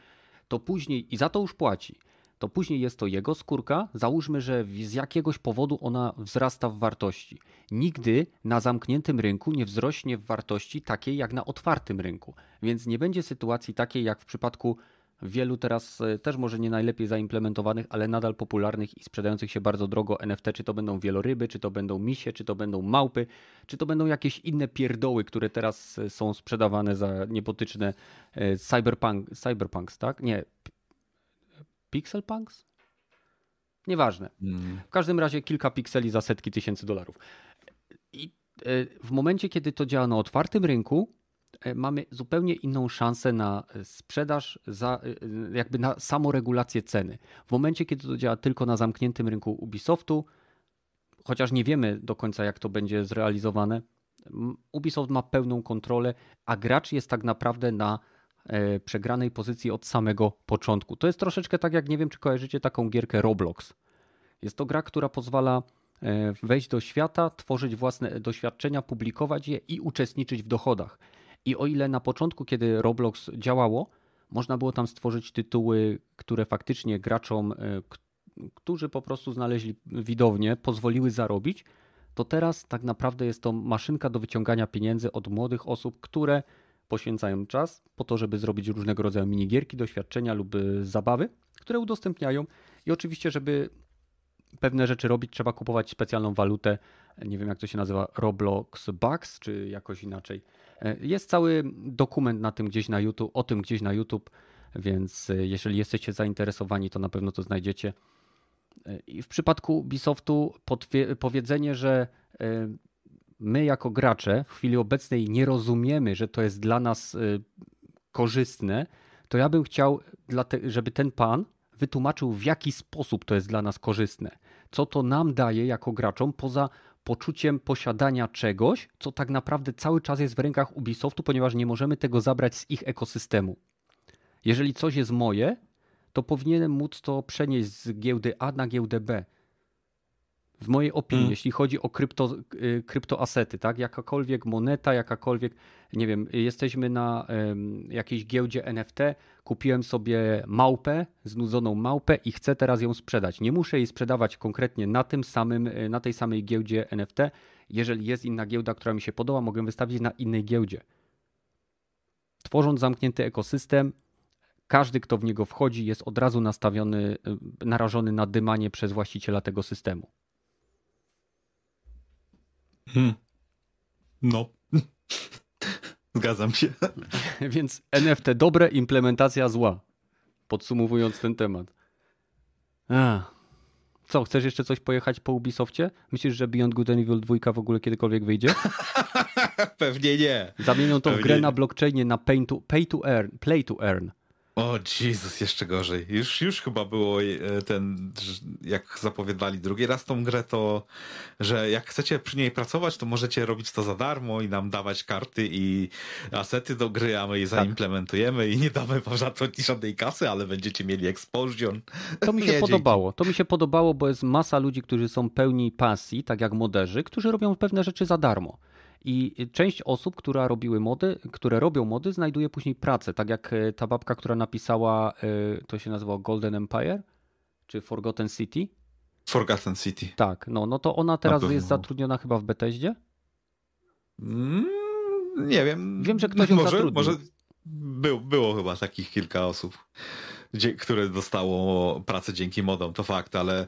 to później i za to już płaci to później jest to jego skórka. Załóżmy, że z jakiegoś powodu ona wzrasta w wartości. Nigdy na zamkniętym rynku nie wzrośnie w wartości takiej jak na otwartym rynku. Więc nie będzie sytuacji takiej jak w przypadku wielu teraz e, też może nie najlepiej zaimplementowanych, ale nadal popularnych i sprzedających się bardzo drogo NFT, czy to będą wieloryby, czy to będą misie, czy to będą małpy, czy to będą jakieś inne pierdoły, które teraz e, są sprzedawane za niepotyczne e, cyberpunk, cyberpunks, tak? Nie, Pixel Punks? Nieważne. Mm. W każdym razie kilka pikseli za setki tysięcy dolarów. I e, w momencie, kiedy to działa na otwartym rynku, e, mamy zupełnie inną szansę na sprzedaż, za, e, jakby na samoregulację ceny. W momencie, kiedy to działa tylko na zamkniętym rynku Ubisoftu, chociaż nie wiemy do końca, jak to będzie zrealizowane, Ubisoft ma pełną kontrolę, a gracz jest tak naprawdę na E, przegranej pozycji od samego początku. To jest troszeczkę tak, jak nie wiem, czy kojarzycie taką gierkę Roblox, Jest to gra, która pozwala e, wejść do świata, tworzyć własne doświadczenia, publikować je i uczestniczyć w dochodach. I o ile na początku, kiedy Roblox działało, można było tam stworzyć tytuły, które faktycznie graczom, e, którzy po prostu znaleźli widownię, pozwoliły zarobić, to teraz tak naprawdę jest to maszynka do wyciągania pieniędzy od młodych osób, które poświęcają czas po to, żeby zrobić różnego rodzaju minigierki, doświadczenia lub y, zabawy, które udostępniają. I oczywiście, żeby pewne rzeczy robić, trzeba kupować specjalną walutę. Nie wiem, jak to się nazywa, Roblox Bucks, czy jakoś inaczej. E, jest cały dokument na tym gdzieś na YouTube, o tym gdzieś na YouTube, więc y, jeżeli jesteście zainteresowani, to na pewno to znajdziecie. E, I w przypadku Ubisoftu powiedzenie, że e, my jako gracze w chwili obecnej nie rozumiemy, że to jest dla nas y, korzystne, to ja bym chciał, żeby ten pan wytłumaczył, w jaki sposób to jest dla nas korzystne. Co to nam daje jako graczom, poza poczuciem posiadania czegoś, co tak naprawdę cały czas jest w rękach Ubisoftu, ponieważ nie możemy tego zabrać z ich ekosystemu. Jeżeli coś jest moje, to powinienem móc to przenieść z giełdy A na giełdę B w mojej opinii, hmm. jeśli chodzi o krypto, y, kryptoasety, tak? Jakakolwiek moneta, jakakolwiek, nie wiem, jesteśmy na um, jakiejś giełdzie NFT, kupiłem sobie małpę, znudzoną małpę i chcę teraz ją sprzedać. Nie muszę jej sprzedawać konkretnie na tym samym, y, na tej samej giełdzie NFT. Jeżeli jest inna giełda, która mi się podoba, mogę wystawić na innej giełdzie. Tworząc zamknięty ekosystem, każdy, kto w niego wchodzi, jest od razu nastawiony, y, narażony na dymanie przez właściciela tego systemu. Hmm. No. Zgadzam się. Więc NFT dobre, implementacja zła. Podsumowując ten temat. Ach. Co, chcesz jeszcze coś pojechać po Ubisoftie? Myślisz, że Beyond Good and Evil 2 w ogóle kiedykolwiek wyjdzie? Pewnie nie. Zamienią tą grę na blockchainie na pay to, pay to earn, play to earn. O Jezus, jeszcze gorzej. Już, już chyba było e, ten, jak zapowiadali drugi raz tą grę, to że jak chcecie przy niej pracować, to możecie robić to za darmo i nam dawać karty i asety do gry, a my je tak. zaimplementujemy i nie damy wam za to żadnej kasy, ale będziecie mieli exposure. To mi się nie, podobało. Dzięki. To mi się podobało, bo jest masa ludzi, którzy są pełni pasji, tak jak moderzy, którzy robią pewne rzeczy za darmo. I część osób, która robiły mody, które robią mody, znajduje później pracę. Tak jak e, ta babka, która napisała, e, to się nazywa Golden Empire, czy Forgotten City. Forgotten City. Tak, no, no to ona teraz jest zatrudniona chyba w Bethesdzie? Mm, nie wiem. Wiem, że ktoś ją może, zatrudnił. Może był, było chyba takich kilka osób, które dostało pracę dzięki modom, to fakt, ale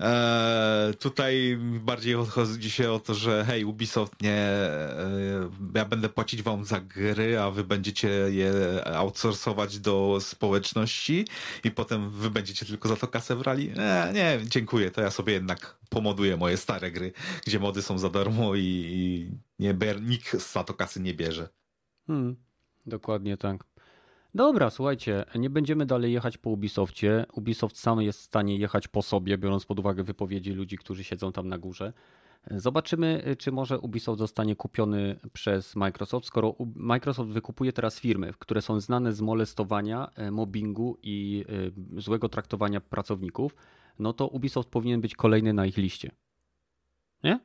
E, tutaj bardziej chodzi się o to, że hej, Ubisoft nie, e, ja będę płacić wam za gry, a wy będziecie je outsourcować do społeczności i potem wy będziecie tylko za to kasę brali. E, nie, dziękuję, to ja sobie jednak pomoduję moje stare gry, gdzie mody są za darmo i, i nie, nikt za to kasy nie bierze. Hmm, dokładnie tak. Dobra, słuchajcie, nie będziemy dalej jechać po Ubisoftie. Ubisoft sam jest w stanie jechać po sobie, biorąc pod uwagę wypowiedzi ludzi, którzy siedzą tam na górze. Zobaczymy, czy może Ubisoft zostanie kupiony przez Microsoft, skoro Microsoft wykupuje teraz firmy, które są znane z molestowania, e, mobbingu i e, złego traktowania pracowników, no to Ubisoft powinien być kolejny na ich liście. Nie?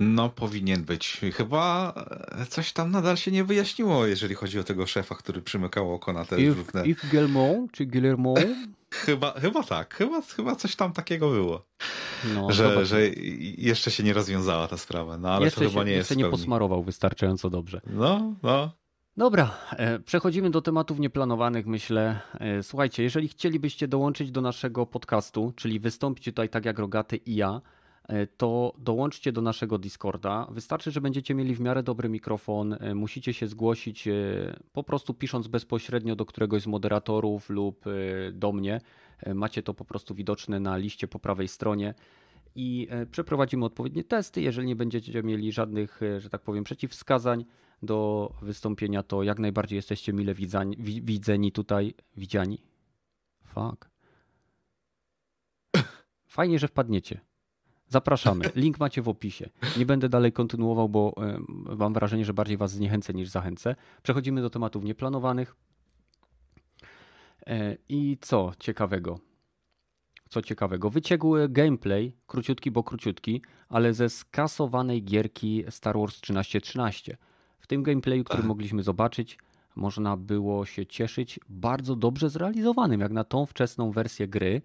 No, powinien być. Chyba e, coś tam nadal się nie wyjaśniło, jeżeli chodzi o tego szefa, który przymykał oko na te If, różne... If Guillemot, czy Guillermo? chyba, chyba tak. Chyba, chyba coś tam takiego było. No, że, że jeszcze się nie rozwiązała ta sprawa. No, ale jeszcze to chyba się, nie jest. Jeszcze nie posmarował wystarczająco dobrze. No, no. Dobra, e, przechodzimy do tematów nieplanowanych, myślę. E, słuchajcie, jeżeli chcielibyście dołączyć do naszego podcastu, czyli wystąpić tutaj tak jak Rogaty i ja, to dołączcie do naszego Discorda. Wystarczy, że będziecie mieli w miarę dobry mikrofon. E, musicie się zgłosić e, po prostu pisząc bezpośrednio do któregoś z moderatorów lub do mnie. Macie to po prostu widoczne na liście po prawej stronie i przeprowadzimy odpowiednie testy. Jeżeli nie będziecie mieli żadnych, że tak powiem, przeciwwskazań do wystąpienia, to jak najbardziej jesteście mile widzani, widzeni tutaj. Widziani? Fuck. Fajnie, że wpadniecie. Zapraszamy. Link macie w opisie. Nie będę dalej kontynuował, bo mam wrażenie, że bardziej Was zniechęcę niż zachęcę. Przechodzimy do tematów nieplanowanych. E, I co ciekawego? co ciekawego. Wyciekł gameplay, króciutki, bo króciutki, ale ze skasowanej gierki Star Wars 1313. W tym gameplayu, który mogliśmy zobaczyć, można było się cieszyć bardzo dobrze zrealizowanym, jak na tą wczesną wersję gry,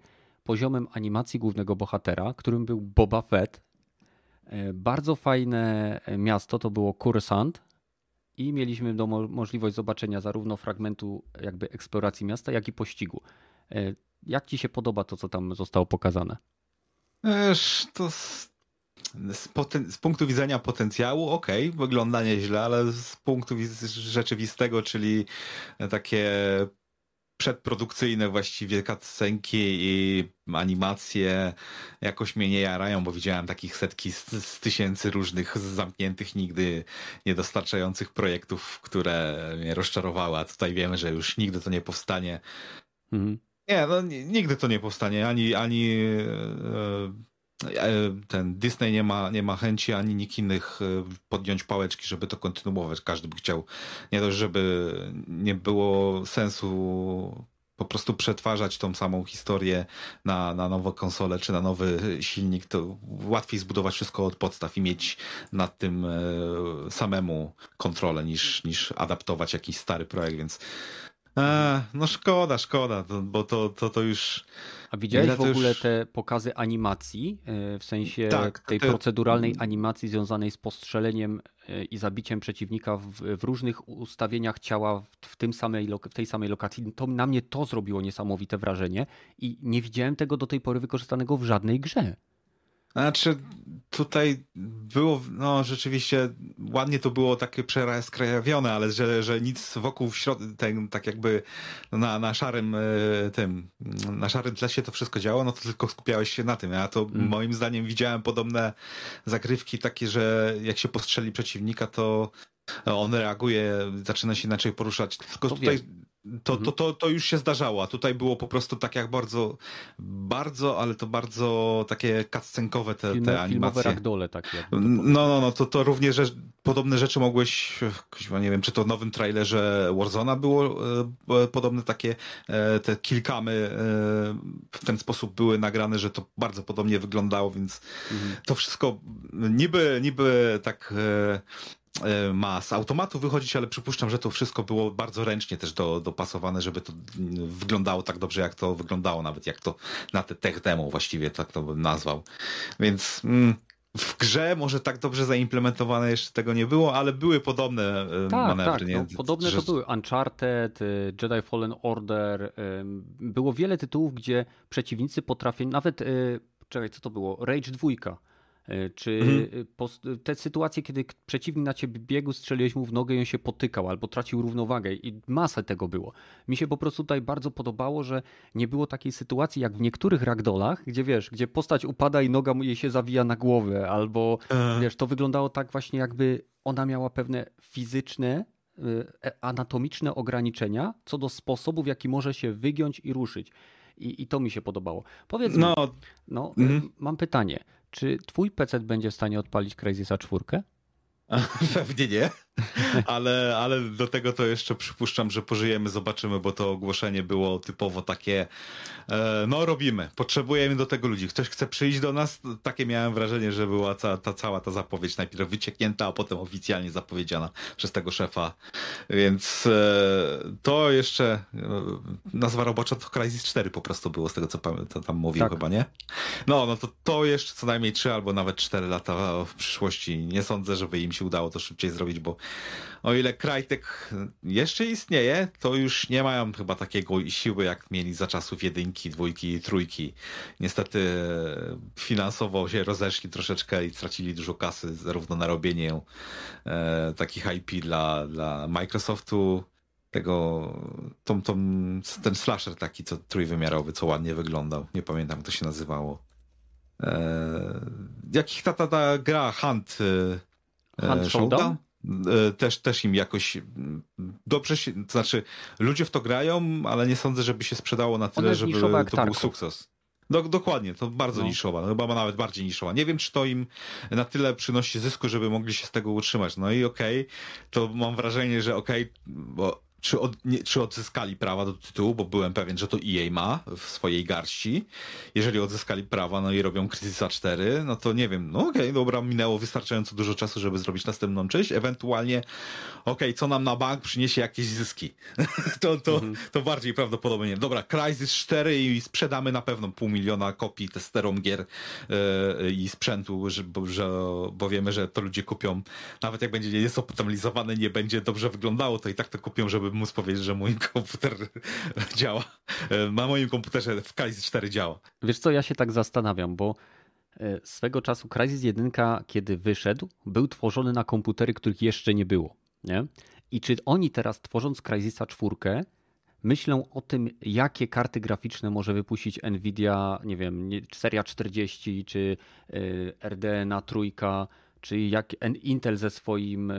poziomem animacji głównego bohatera, którym był Boba Fett. E, bardzo fajne miasto to było Coruscant i mieliśmy do możliwość zobaczenia zarówno fragmentu jakby eksploracji miasta, jak i pościgu. E, jak ci się podoba to, co tam zostało pokazane? Wiesz, to z, z, z punktu widzenia potencjału, ok, wygląda nieźle, ale z punktu rzeczywistego, czyli takie przedprodukcyjne właściwie cutscenki i animacje jakoś mnie nie jarają, bo widziałem takich setki z, z, tysięcy różnych zamkniętych, nigdy niedostarczających projektów, które mnie rozczarowały, a tutaj wiemy, że już nigdy to nie powstanie. Mhm. Nie, no nigdy to nie powstanie, ani, ani e, ten Disney nie ma, nie ma chęci, ani nikt innych e, podjąć pałeczki, żeby to kontynuować. Każdy by chciał, nie dość, żeby nie było sensu po prostu przetwarzać tą samą historię na, na nową konsolę czy na nowy silnik, to łatwiej zbudować wszystko od podstaw i mieć nad tym samemu kontrolę niż, niż adaptować jakiś stary projekt, więc no szkoda, szkoda, bo to, to, to już... A widziałeś w ogóle już... te pokazy animacji, e, w sensie tak, tej te... proceduralnej animacji związanej z postrzeleniem e, i zabiciem przeciwnika w, w różnych ustawieniach ciała w, tym samej, w tej samej lokacji. To, na mnie to zrobiło niesamowite wrażenie i nie widziałem tego do tej pory wykorzystanego w żadnej grze. Znaczy, tutaj było, no rzeczywiście ładnie to było takie przeskrajawione, ale że, że nic wokół w środku, ten, tak jakby na, na szarym e, tym, na szarym tle się to wszystko działo, no to tylko skupiałeś się na tym. Ja to mm. moim zdaniem widziałem podobne zagrywki takie, że jak się postrzeli przeciwnika, to on reaguje, zaczyna się inaczej poruszać. Tylko to tutaj wiem. To, to, to, to już się zdarzało, tutaj było po prostu tak jak bardzo, bardzo, ale to bardzo takie cutscenkowe te, Filmy, te animacje. ragdole takie. No, no, no, to, to również że podobne rzeczy mogłeś, nie wiem, czy to w nowym trailerze Warzona było e, podobne takie, e, te kilkamy e, w ten sposób były nagrane, że to bardzo podobnie wyglądało, więc mhm. to wszystko niby, niby tak ma z automatu wychodzić, ale przypuszczam, że to wszystko było bardzo ręcznie też do, dopasowane, żeby to wyglądało tak dobrze, jak to wyglądało, nawet jak to na te tech demo właściwie tak to bym nazwał. Więc mm, w grze może tak dobrze zaimplementowane jeszcze tego nie było, ale były podobne e, tak, manewry. Tak, nie? No, podobne że... to były Uncharted, y, Jedi Fallen Order. Było wiele tytułów, gdzie przeciwnicy potrafili, nawet, y, czekaj, co to było? Rage 2 E, czy mhm. te sytuacje, kiedy przeciwnik na ciebie biegł, strzeliłeś mu w nogę i on się potykał albo tracił równowagę i masę tego było. Mi się po prostu tutaj bardzo podobało, że nie było takiej sytuacji jak w niektórych ragdolach, gdzie wiesz, gdzie postać upada i noga mu jej się zawija na głowę albo e. wiesz, to wyglądało tak właśnie jakby ona miała pewne fizyczne e, anatomiczne ograniczenia co do sposobu, w jaki może się wygiąć i ruszyć. I, i to mi się podobało. Powiedz no, mi, no, mm. mam pytanie. Czy twój PC będzie w stanie odpalić Crazysa 4? Pewnie nie, ale, ale do tego to jeszcze przypuszczam, że pożyjemy, zobaczymy, bo to ogłoszenie było typowo takie, e, no robimy, potrzebujemy do tego ludzi. Ktoś chce przyjść do nas? Takie miałem wrażenie, że była ta, ta cała ta zapowiedź najpierw wycieknięta, a potem oficjalnie zapowiedziana przez tego szefa. Więc e, to jeszcze, e, nazwa robocza to Crysis 4 po prostu było, z tego co, co tam mówił tak. chyba, nie? No, no to, to jeszcze co najmniej 3 albo nawet 4 lata w przyszłości. Nie sądzę, żeby im się udało to szybciej zrobić, bo o ile Crytek jeszcze istnieje, to już nie mają chyba takiego siły, jak mieli za czasów jedynki, dwójki i trójki. Niestety finansowo się rozeszli troszeczkę i stracili dużo kasy zarówno na robienie e, takich IP dla, dla Microsoftu, tego, ten slasher taki, co trójwymiarowy, co ładnie wyglądał. Nie pamiętam, jak to się nazywało. E, jakich ta, ta, ta gra Hunt, e, Hunt Showdown? E, też, też im jakoś dobrze się, to znaczy ludzie w to grają, ale nie sądzę, żeby się sprzedało na tyle, żeby to był sukces. Do, dokładnie, to bardzo no. niszowa, no, chyba nawet bardziej niszowa. Nie wiem, czy to im na tyle przynosi zysku, żeby mogli się z tego utrzymać. No i okej, okay, to mam wrażenie, że okej, okay, bo czy, od, nie, czy odzyskali prawa do tytułu, bo byłem pewien, że to EA ma w swojej garści. Jeżeli odzyskali prawa, no i robią Crysis 4, no to nie wiem, no okej, okay, dobra, minęło wystarczająco dużo czasu, żeby zrobić następną część, ewentualnie okej, okay, co nam na bank przyniesie jakieś zyski. to, to, mhm. to bardziej prawdopodobnie. Dobra, Crysis 4 i sprzedamy na pewno pół miliona kopii testerom gier yy, i sprzętu, że, bo, że, bo wiemy, że to ludzie kupią, nawet jak będzie niezoptymalizowane, nie będzie dobrze wyglądało, to i tak to kupią, żeby móc powiedzieć, że mój komputer działa. E, na moim komputerze w Crysis 4 działa. Wiesz co, ja się tak zastanawiam, bo e, swego czasu Crysis 1, kiedy wyszedł, był tworzony na komputery, których jeszcze nie było. Nie? I czy oni teraz, tworząc Crysisa 4, myślą o tym, jakie karty graficzne może wypuścić Nvidia, nie wiem, seria 40, czy e, RDNA trójka, czy jak Intel ze swoim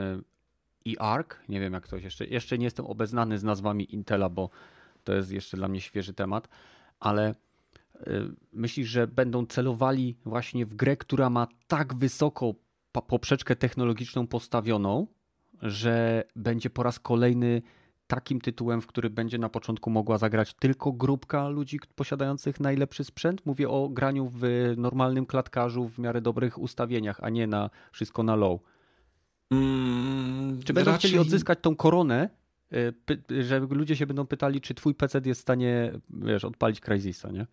eARC, nie wiem jak to jeszcze, jeszcze nie jestem obeznany z nazwami Intela, bo to jest jeszcze dla mnie świeży temat, ale y, myślisz, że będą celowali właśnie w grę, która ma tak wysoko poprzeczkę technologiczną postawioną, że będzie po raz kolejny takim tytułem, w który będzie na początku mogła zagrać tylko grupka ludzi posiadających najlepszy sprzęt. Mówię o graniu w normalnym klatkarzu w miarę dobrych ustawieniach, a nie na wszystko na low. Mm, czy będą raczej... chcieli odzyskać tą koronę, y, że ludzie się będą pytali, czy twój PC jest w stanie, wiesz, odpalić Crysisa, nie?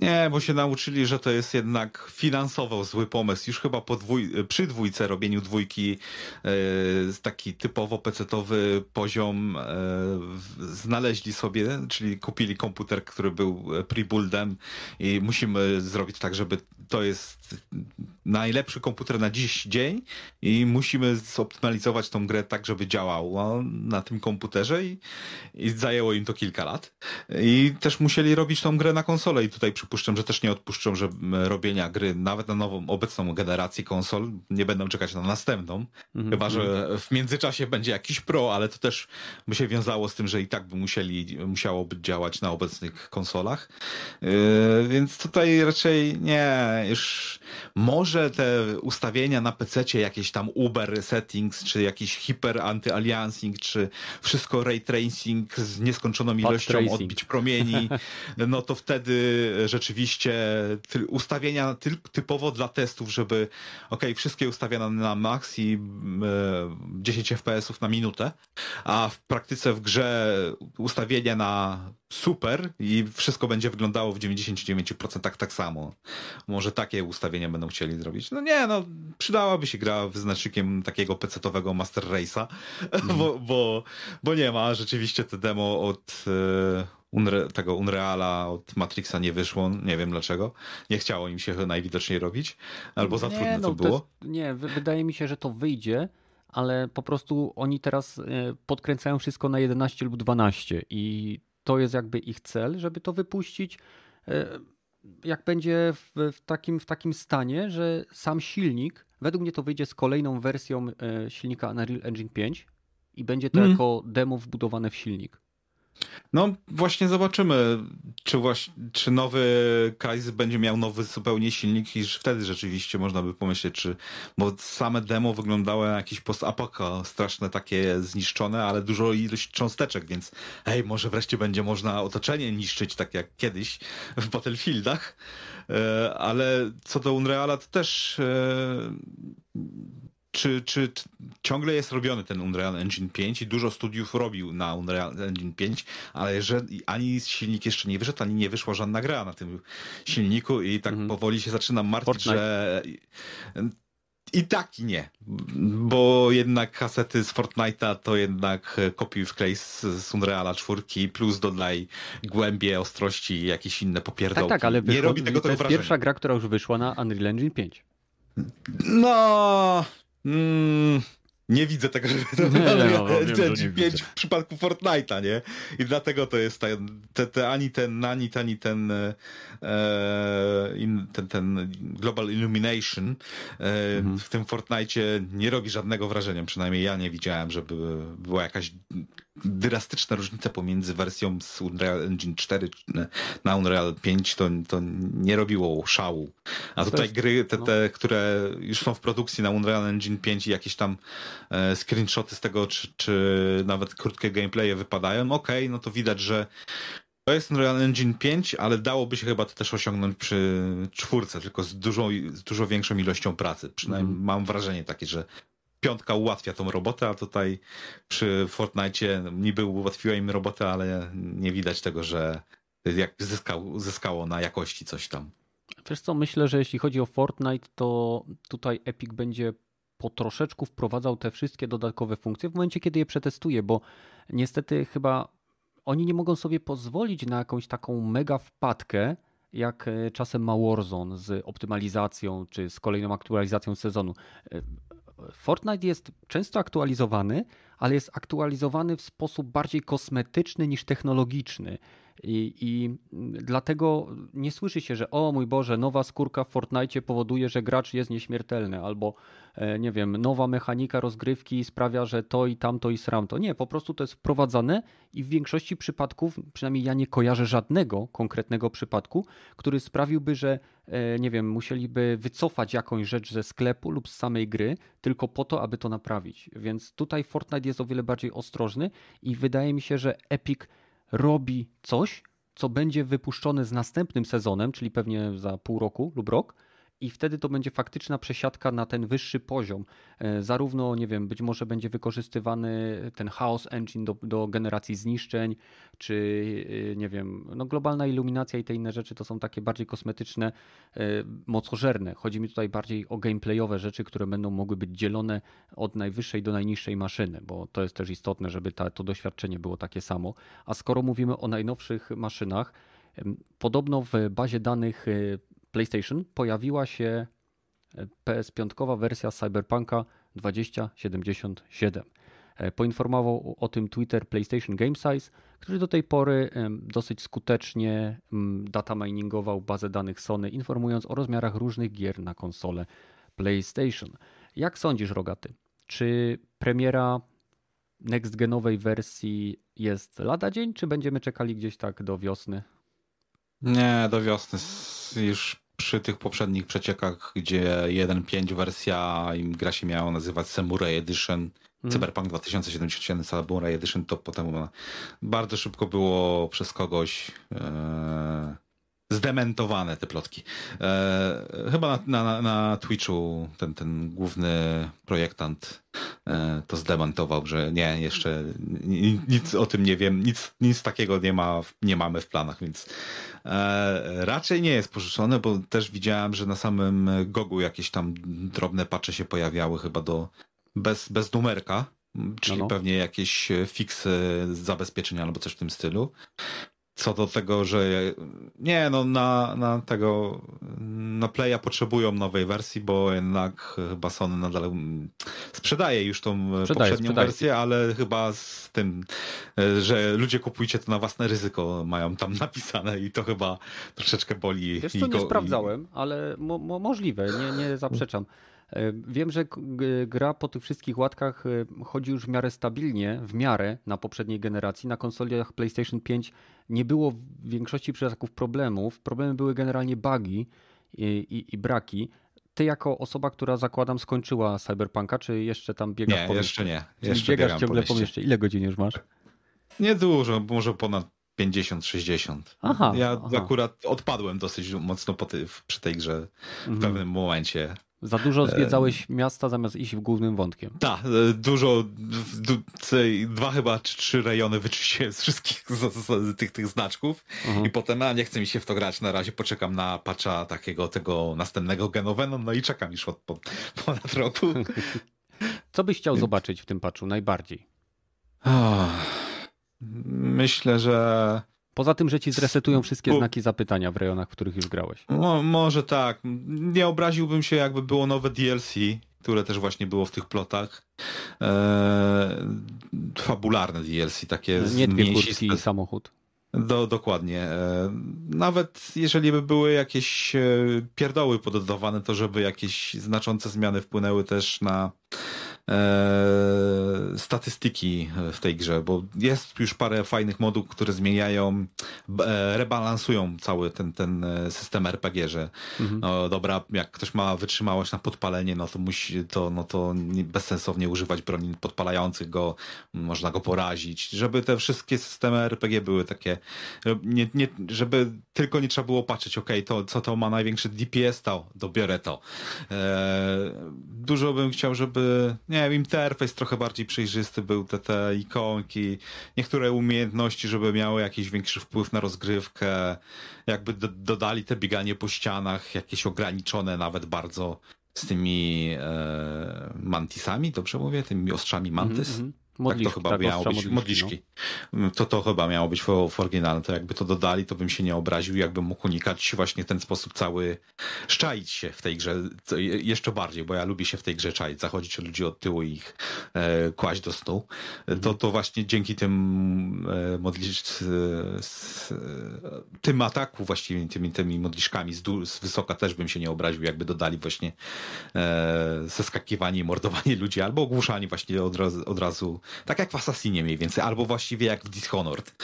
Nie, bo się nauczyli, że to jest jednak finansowo zły pomysł. Już chyba po dwój, przy dwójce robieniu dwójki e, taki typowo pecetowy poziom e, znaleźli sobie, czyli kupili komputer, który był pre-buildem i musimy zrobić tak, żeby to jest najlepszy komputer na dziś dzień i musimy zoptymalizować tą grę tak, żeby działała na tym komputerze i, i zajęło im to kilka lat. I też musieli robić tą grę na konsolę i tutaj przypuszczam, że też nie odpuszczą, że robienia gry nawet na nową, obecną generację konsol nie będą czekać na następną. Mhm. Chyba, że w międzyczasie będzie jakiś pro, ale to też by się wiązało z tym, że i tak by musieli, musiałoby działać na obecnych konsolach. Yy, więc tutaj raczej nie, już może te ustawienia na PC, jakieś tam Uber settings, czy jakiś hiper anty-aliasing, czy wszystko ray tracing z nieskończoną ilością odbić promieni, no to wtedy rzeczywiście ustawienia typowo dla testów, żeby ok, wszystkie ustawione na max i 10 fps na minutę, a w praktyce w grze ustawienia na super i wszystko będzie wyglądało w 99% tak samo. Może takie ustawienia będą chcieli zrobić. No nie, no przydałaby się gra wyznacznikiem takiego pecetowego Master Race'a, mm. bo, bo, bo nie ma. Rzeczywiście te demo od e, Unre tego Unreala, od Matrixa nie wyszło. Nie wiem dlaczego. Nie chciało im się najwidoczniej robić. Albo za nie, trudne no, to było. To jest, nie, wydaje mi się, że to wyjdzie ale po prostu oni teraz e, podkręcają wszystko na 11 lub 12 i to jest jakby ich cel, żeby to wypuścić. E, jak będzie w, w, takim, w takim stanie, że sam silnik, według mnie to wyjdzie z kolejną wersją e, silnika Unreal Engine 5 i będzie to mm. jako demo wbudowane w silnik. No właśnie zobaczymy, czy, właśnie, czy nowy Crysis będzie miał nowy zupełnie silnik i wtedy rzeczywiście można by pomyśleć, czy bo same demo wyglądały na jakieś post-apoko straszne takie zniszczone, ale dużo ilość cząsteczek, więc hej, może wreszcie będzie można otoczenie niszczyć tak jak kiedyś w Battlefieldach. E, ale co do Unreala, to też czy, czy, ciągle jest robiony ten Unreal Engine 5 i dużo studiów robił na Unreal Engine 5, ale że ani silnik jeszcze nie wyszedł, ani nie wyszła żadna gra na tym silniku i tak mm. powoli się zaczynam martwić, Fortnite. że i tak i nie, bo jednak kasety z Fortnite'a to jednak kopiuj wklej z, z Unreala 4 plus dodaj głębie, ostrości i jakieś inne popierdolki. Tak, tak, ale nie robi tego to jest wrażenia. pierwsza gra, która już wyszła na Unreal Engine 5. No, Mm, nie widzę tego, żeby to no, no, 5 w przypadku Fortnite'a, nie? I dlatego to jest ten, te, te, ani ten, ani, ani ten, e, in, ten, ten Global Illumination e, mhm. w tym Fortnite'cie nie robi żadnego wrażenia. Przynajmniej ja nie widziałem, żeby była jakaś drastyczne różnice pomiędzy wersją z Unreal Engine 4 na Unreal 5 to, to nie robiło szału. A tutaj jest, gry, te, te no. które już są w produkcji na Unreal Engine 5 i jakieś tam e, screenshoty z tego, czy, czy nawet krótkie gameplaye wypadają, okej, okay, no to widać, że to jest Unreal Engine 5, ale dałoby się chyba to też osiągnąć przy czwórce, tylko z dużą, z dużo większą ilością pracy. Przynajmniej mm. mam wrażenie takie, że piątka ułatwia tą robotę, a tutaj przy Fortnite niby ułatwiła im robotę, ale nie widać tego, że jak zyskał, zyskało na jakości coś tam. Wiesz co, myślę, że jeśli chodzi o Fortnite, to tutaj Epic będzie po troszeczku wprowadzał te wszystkie dodatkowe funkcje w momencie, kiedy je przetestuje, bo niestety chyba oni nie mogą sobie pozwolić na jakąś taką mega wpadkę, jak e, czasem ma Warzone z optymalizacją czy z kolejną aktualizacją sezonu. Fortnite jest często aktualizowany, ale jest aktualizowany w sposób bardziej kosmetyczny niż technologiczny. I, I, dlatego nie słyszy się, że o mój Boże, nowa skórka w Fortnite powoduje, że gracz jest nieśmiertelny, albo e, nie wiem, nowa mechanika rozgrywki sprawia, że to i tamto i sramto. Nie, po prostu to jest wprowadzane i w większości przypadków, przynajmniej ja nie kojarzę żadnego konkretnego przypadku, który sprawiłby, że e, nie wiem, musieliby wycofać jakąś rzecz ze sklepu lub z samej gry, tylko po to, aby to naprawić. Więc tutaj Fortnite jest o wiele bardziej ostrożny i wydaje mi się, że Epic robi coś, co będzie wypuszczone z następnym sezonem, czyli pewnie za pół roku lub rok, i wtedy to będzie faktyczna przesiadka na ten wyższy poziom. E, zarówno, nie wiem, być może będzie wykorzystywany ten Chaos Engine do, do generacji zniszczeń, czy e, nie wiem, no globalna iluminacja i te inne rzeczy to są takie bardziej kosmetyczne, e, mocożerne. Chodzi mi tutaj bardziej o gameplayowe rzeczy, które będą mogły być dzielone od najwyższej do najniższej maszyny, bo to jest też istotne, żeby ta, to doświadczenie było takie samo. A skoro mówimy o najnowszych maszynach, Podobno w bazie danych PlayStation pojawiła się e, PS5 wersja Cyberpunka 2077. E, poinformował o tym Twitter PlayStation Game Size, który do tej pory dosyć skutecznie data miningował bazę danych Sony, informując o rozmiarach różnych gier na konsolę PlayStation. Jak sądzisz, Rogaty? Czy premiera next-genowej wersji jest lada dzień, czy będziemy czekali gdzieś tak do wiosny? Nie, do wiosny już przy tych poprzednich przeciekach, gdzie 1.5 wersja im gra się miała nazywać Samurai Edition, mm. Cyberpunk 2077 Samurai Edition, to potem bardzo szybko było przez kogoś e, zdementowane te plotki. E, chyba na, na, na Twitchu ten, ten główny projektant e, to zdementował, że nie, jeszcze nic o tym nie wiem, nic, nic takiego nie, ma, nie mamy w planach, więc e, raczej nie jest pożyczone, bo też widziałem, że na samym Gogu jakieś tam drobne pacze się pojawiały chyba do bez, bez numerka, czyli no no. pewnie jakieś fiksy zabezpieczenia albo coś w tym stylu co do tego, że nie, no na, na tego, na Playa potrzebują nowej wersji, bo jednak chyba Sony nadal sprzedaje już tą sprzedaje, poprzednią sprzedaje. wersję, ale chyba z tym, że ludzie kupujcie to na własne ryzyko mają tam napisane i to chyba troszeczkę boli. Wiesz co, nie sprawdzałem, ale mo możliwe, nie, nie zaprzeczam. E, wiem, że gra po tych wszystkich łatkach e, chodzi już w miarę stabilnie, w miarę na poprzedniej generacji. Na konsolach PlayStation 5 nie było w większości przypadków problemów. Problemy były generalnie bugi i, i, i braki. Ty jako osoba, która zakładam skończyła Cyberpunka, czy jeszcze tam biegasz nie, po jeszcze nie. Jeszcze biegasz ciągle po mieście. Ile godzin już masz? Niedużo, może ponad 50-60. Aha. Ja aha. akurat odpadłem dosyć mocno po ty, przy tej grze w mhm. pewnym momencie. Za dużo zwiedzałeś miasta zamiast iść w głównym wątkiem. Tak, dużo, dwa chyba czy trzy rejony wyczyściłem z wszystkich z, z, tych, tych znaczków mhm. i potem, a nie chce mi się w to grać, na razie poczekam na patcha takiego tego następnego Genovenom, no i czekam już od ponad roku. Co byś chciał zobaczyć w tym patchu najbardziej? Myślę, że Poza tym, że ci zresetują wszystkie znaki zapytania w rejonach, w których już grałeś. No, może tak. Nie obraziłbym się, jakby było nowe DLC, które też właśnie było w tych plotach. Eee, fabularne DLC, takie Nie kurtki i samochód. Do, dokładnie. E, nawet jeżeli by były jakieś e, pierdoły pododawane, to żeby jakieś znaczące zmiany wpłynęły też na e, statystyki w tej grze, bo jest już parę fajnych modów, które zmieniają, e, rebalansują cały ten, ten e, system RPG, że mhm. no dobra, jak ktoś ma wytrzymałość na podpalenie, no to musi, to, no to bezsensownie używać broni podpalających go, można go porazić, żeby te wszystkie systemy RPG były takie, nie, nie, żeby tylko nie trzeba było patrzeć, ok, to co to ma największy DPS, to dobiorę to. E, dużo bym chciał, żeby, nie wiem, interfejs trochę bardziej przejrzysty był, te, te ikonki, niektóre umiejętności, żeby miały jakiś większy wpływ na rozgrywkę, jakby do, dodali te bieganie po ścianach, jakieś ograniczone nawet bardzo z tymi e, mantisami, dobrze mówię? Tymi ostrzami mantis? Mm -hmm. Modliszki, tak to chyba tak, miało być, modliszki. No. To to chyba miało być w, w oryginale. To jakby to dodali, to bym się nie obraził, jakbym mógł unikać właśnie ten sposób cały, szczaić się w tej grze jeszcze bardziej, bo ja lubię się w tej grze czaić, zachodzić od ludzi od tyłu i ich e, kłaść do snu. Mhm. To, to właśnie dzięki tym e, modlisz, tym ataku właściwie, tymi, tymi modliszkami z, z wysoka też bym się nie obraził, jakby dodali właśnie e, zeskakiwanie i mordowanie ludzi, albo ogłuszanie właśnie od razu, od razu tak jak w Assassinie mniej więcej, albo właściwie jak w Dishonored.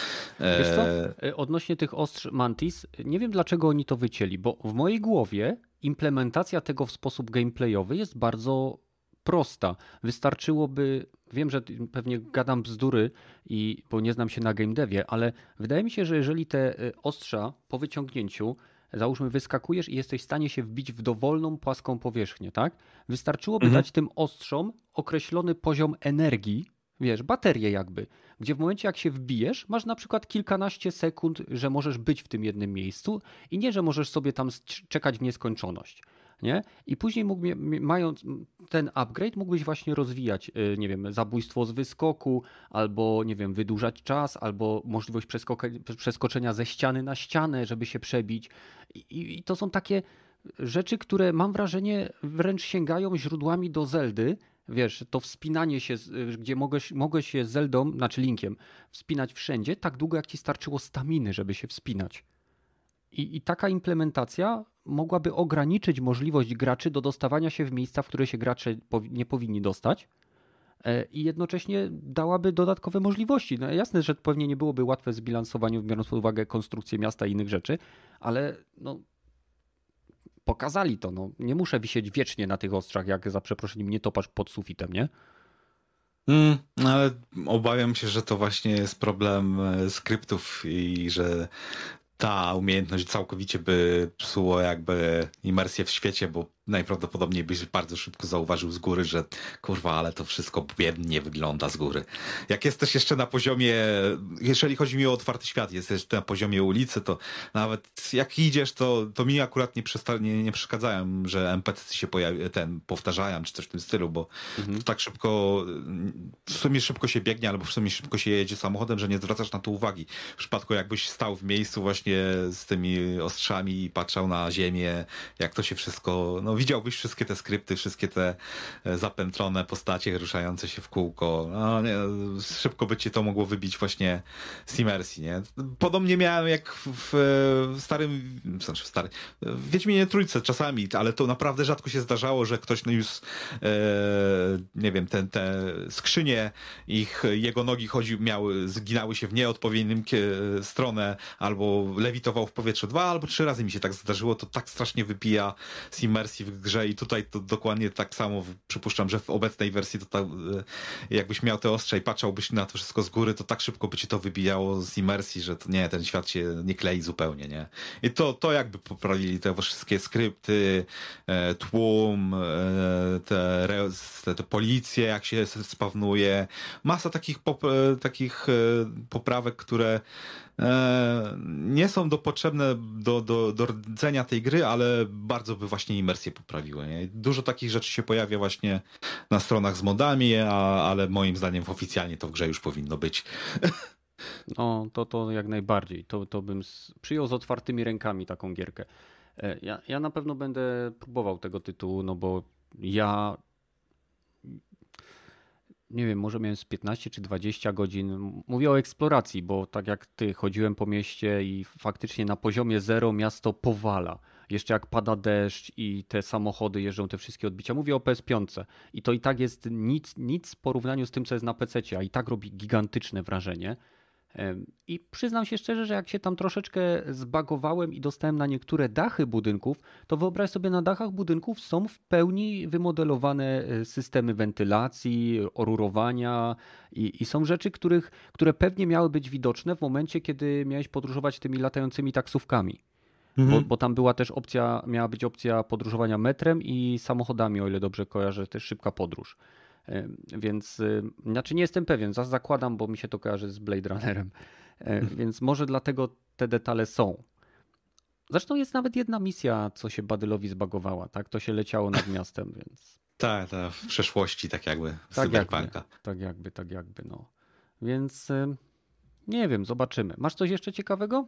Wiesz co? E, e, odnośnie tych ostrz Mantis, nie wiem dlaczego oni to wycięli, bo w mojej głowie implementacja tego w sposób gameplayowy jest bardzo prosta. Wystarczyłoby, wiem, że pewnie gadam bzdury, i, bo nie znam się na game devie, ale wydaje mi się, że jeżeli te e, ostrza po wyciągnięciu załóżmy wyskakujesz i jesteś w stanie się wbić w dowolną płaską powierzchnię, tak? Wystarczyłoby mhm. dać tym ostrzom określony poziom energii, wiesz, baterię jakby, gdzie w momencie jak się wbijesz, masz na przykład kilkanaście sekund, że możesz być w tym jednym miejscu i nie, że możesz sobie tam czekać w nieskończoność. Nie? I później mógł, mając ten upgrade, mógłbyś właśnie rozwijać, y, nie wiem, zabójstwo z wyskoku, albo, nie wiem, wydłużać czas, albo możliwość przeskoczenia ze ściany na ścianę, żeby się przebić. I, I to są takie rzeczy, które mam wrażenie wręcz sięgają źródłami do Zeldy, wiesz, to wspinanie się, gdzie mogłeś, mogłeś się Zeldą, znaczy linkiem, wspinać wszędzie, tak długo jak ci starczyło staminy, żeby się wspinać. I, I, taka implementacja mogłaby ograniczyć możliwość graczy do dostawania się w miejsca, w które się gracze nie powinni dostać. E, I jednocześnie dałaby dodatkowe możliwości. No jasne, że pewnie nie byłoby łatwe w zbilansowaniu, biorąc pod uwagę konstrukcję miasta i innych rzeczy, ale no, pokazali to. No. Nie muszę wisieć wiecznie na tych ostrzach, jak za przeproszeniem nie topasz pod sufitem, nie? Mm, ale obawiam się, że to właśnie jest problem e, skryptów i że ta umiejętność całkowicie by psuło jakby imersję w świecie, bo najprawdopodobniej byś bardzo szybko zauważył z góry, że kurwa, ale to wszystko biednie wygląda z góry. Jak jesteś jeszcze na poziomie, jeżeli chodzi mi o otwarty świat, jesteś na poziomie ulicy, to nawet jak idziesz, to, to mi akurat nie, nie, nie przeszkadzają, że NPC się pojawi, ten, powtarzają, czy coś w tym stylu, bo mhm. tak szybko, w sumie szybko się biegnie, albo w sumie szybko się jedzie samochodem, że nie zwracasz na to uwagi. W przypadku jakbyś stał w miejscu właśnie z tymi ostrzami i patrzał na ziemię, jak to się wszystko, no widziałbyś wszystkie te skrypty, wszystkie te e, zapętlone postacie ruszające się w kółko. No, nie, szybko by ci to mogło wybić właśnie z imersji, nie? Podobnie miałem jak w, w starym, znaczy w starym, w Wiedźminie Trójce czasami, ale to naprawdę rzadko się zdarzało, że ktoś no już, e, nie wiem, te, skrzynie, ich, jego nogi chodził, miały, zginały się w nieodpowiednim stronę, albo lewitował w powietrzu. Dwa albo trzy razy mi się tak zdarzyło, to tak strasznie wypija z w grze i tutaj to dokładnie tak samo przypuszczam, że w obecnej wersji to tak, jakbyś miał te ostrze i patrzałbyś na to wszystko z góry, to tak szybko by ci to wybijało z imersji, że to nie, ten świat się nie klei zupełnie, nie? I to, to jakby poprawili te wszystkie skrypty, e, tłum, e, te, te, te policje, jak się spawnuje, masa takich, pop, takich poprawek, które nie są do potrzebne do, do, do rdzenia tej gry, ale bardzo by właśnie imersję poprawiły. Nie? Dużo takich rzeczy się pojawia właśnie na stronach z modami, a, ale moim zdaniem oficjalnie to w grze już powinno być. No, to, to jak najbardziej. To, to bym przyjął z otwartymi rękami taką gierkę. E, ja, ja na pewno będę próbował tego tytułu, no bo ja nie wiem, może miałem z 15 czy 20 godzin. Mówię o eksploracji, bo tak jak ty chodziłem po mieście i faktycznie na poziomie zero miasto powala. jeszcze jak pada deszcz i te samochody jeżdżą, te wszystkie odbicia. Mówię o PS5 i to i tak jest nic, nic w porównaniu z tym, co jest na PC, a i tak robi gigantyczne wrażenie. I przyznam się szczerze, że jak się tam troszeczkę zbagowałem i dostałem na niektóre dachy budynków, to wyobraź sobie, na dachach budynków są w pełni wymodelowane e, systemy wentylacji, orurowania i, i są rzeczy, których, które pewnie miały być widoczne w momencie, kiedy miałeś podróżować tymi latającymi taksówkami. Mhm. Bo, bo, tam była też opcja, miała być opcja podróżowania metrem i samochodami, o ile dobrze kojarzę, też szybka podróż. Więc, y, znaczy nie jestem pewien, zakładam, bo mi się to kojarzy z Blade Runnerem. Więc może dlatego te detale są. Zresztą jest nawet jedna misja, co się Badylowi zbagowała, tak? To się leciało nad miastem, więc. Tak, tak, w przeszłości tak jakby. Tak jakby, tak jakby, tak jakby, no. Więc nie wiem, zobaczymy. Masz coś jeszcze ciekawego?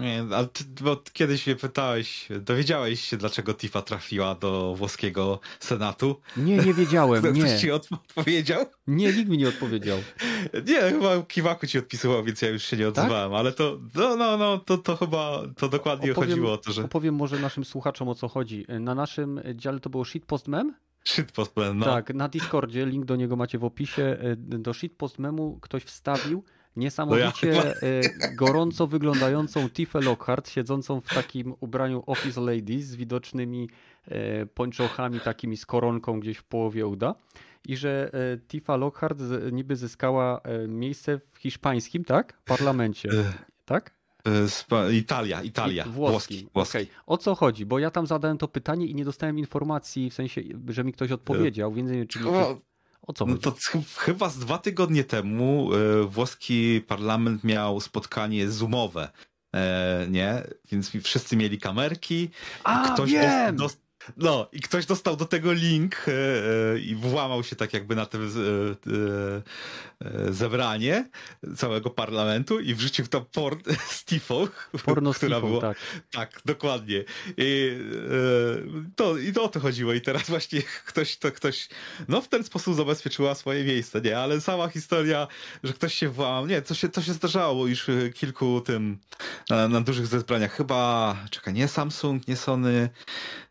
Nie, ale ty, bo kiedyś mnie pytałeś, dowiedziałeś się, dlaczego Tifa trafiła do włoskiego senatu? Nie, nie wiedziałem, Ktoś nie. ci odpowiedział? Nie, nikt mi nie odpowiedział. Nie, chyba Kiwaku ci odpisywał, więc ja już się nie tak? odzywałem, tak? ale to, no, no, no, to, to chyba, to dokładnie opowiem, chodziło o to, że... Opowiem może naszym słuchaczom, o co chodzi. Na naszym dziale to było shitpost mem? Shitpost mem, no. Tak, na Discordzie, link do niego macie w opisie. Do shitpost memu ktoś wstawił Niesamowicie no ja gorąco wyglądającą Tifę Lockhart, siedzącą w takim ubraniu Office Ladies z widocznymi e, pończochami takimi z koronką gdzieś w połowie uda. I że e, Tifa Lockhart niby zyskała miejsce w hiszpańskim, tak? Parlamencie. Tak? Italia, Italia. Włoski. włoski. Okay. O co chodzi? Bo ja tam zadałem to pytanie i nie dostałem informacji, w sensie, że mi ktoś odpowiedział, więc nie wiem, czy... O co no to chyba z dwa tygodnie temu e, włoski parlament miał spotkanie zoomowe. E, nie? Więc wszyscy mieli kamerki. A, ktoś wiem! Dost, no, i ktoś dostał do tego link e, i włamał się tak jakby na to e, zebranie całego parlamentu i wrzucił tam porn z Tifą. Porno która było, tak. Tak, dokładnie. I, to, I to o to chodziło. I teraz właśnie ktoś, to ktoś, no w ten sposób zabezpieczyła swoje miejsce, nie? Ale sama historia, że ktoś się włamał, nie, to się, to się zdarzało już kilku tym, na, na dużych zebraniach. Chyba, czekaj, nie Samsung, nie Sony,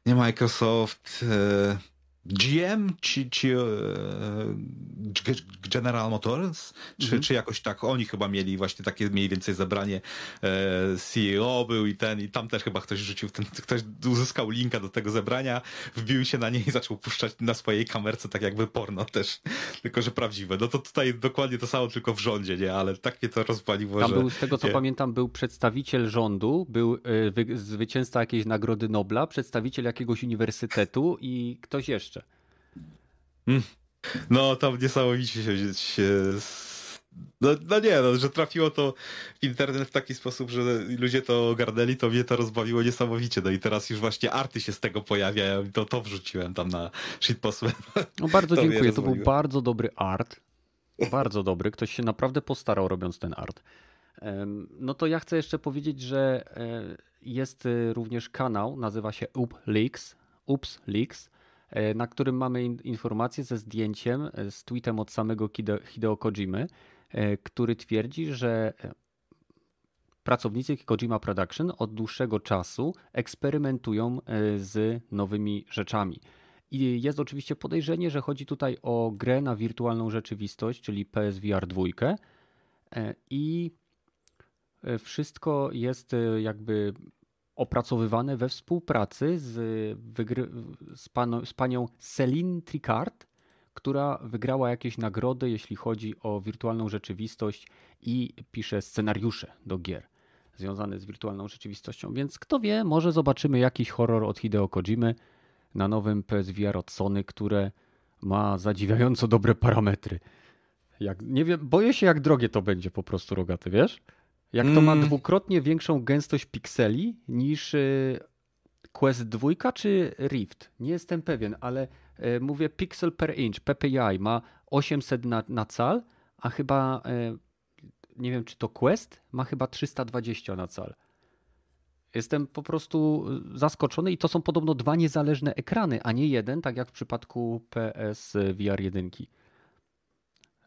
nie Microsoft, e, GM czy, czy e, General Motors, czy, mhm. czy jakoś tak, oni chyba mieli właśnie takie mniej więcej zebranie e, CEO był i ten, i tam też chyba ktoś rzucił, ten, ktoś uzyskał linka do tego zebrania, wbił się na nie i zaczął puszczać na swojej kamerce tak jakby porno też, tylko że prawdziwe. No to tutaj dokładnie to samo, tylko w rządzie, nie? Ale tak mnie to rozpaliło, tam że... był, z tego co nie. pamiętam, był przedstawiciel rządu, był e, zwycięzca jakiejś nagrody Nobla, przedstawiciel jakiegoś uniwersytetu i ktoś jeszcze. No, tam niesamowicie się, się no, no, nie, no, że trafiło to w internet w taki sposób, że ludzie to ogarnęli, to mnie to rozbawiło niesamowicie. No i teraz już właśnie arty się z tego pojawiają i to, to wrzuciłem tam na shitpost. No bardzo to dziękuję, to był bardzo dobry art. Bardzo dobry, ktoś się naprawdę postarał robiąc ten art. No to ja chcę jeszcze powiedzieć, że e, jest e, również kanał, nazywa się Up Leaks, Ups Leaks na którym mamy informację ze zdjęciem, e, z tweetem od samego Hideo Kojimy, e, który twierdzi, że pracownicy Kojima Production od dłuższego czasu eksperymentują z nowymi rzeczami. I jest oczywiście podejrzenie, że chodzi tutaj o grę na wirtualną rzeczywistość, czyli PSVR 2. I wszystko jest jakby opracowywane we współpracy z, z, z panią Celine Tricard, która wygrała jakieś nagrody, jeśli chodzi o wirtualną rzeczywistość i pisze scenariusze do gier związane z wirtualną rzeczywistością. Więc kto wie, może zobaczymy jakiś horror od Hideo Kojimy na nowym PSVR od Sony, które ma zadziwiająco dobre parametry. Jak, nie wiem, boję się jak drogie to będzie po prostu rogaty, wiesz? Jak to ma mm. dwukrotnie większą gęstość pikseli niż y, Quest 2 czy Rift? Nie jestem pewien, ale y, mówię pixel per inch, PPI ma 800 na, na cal, a chyba y, nie wiem czy to Quest ma chyba 320 na cal. Jestem po prostu zaskoczony i to są podobno dwa niezależne ekrany, a nie jeden, tak jak w przypadku PS VR 1.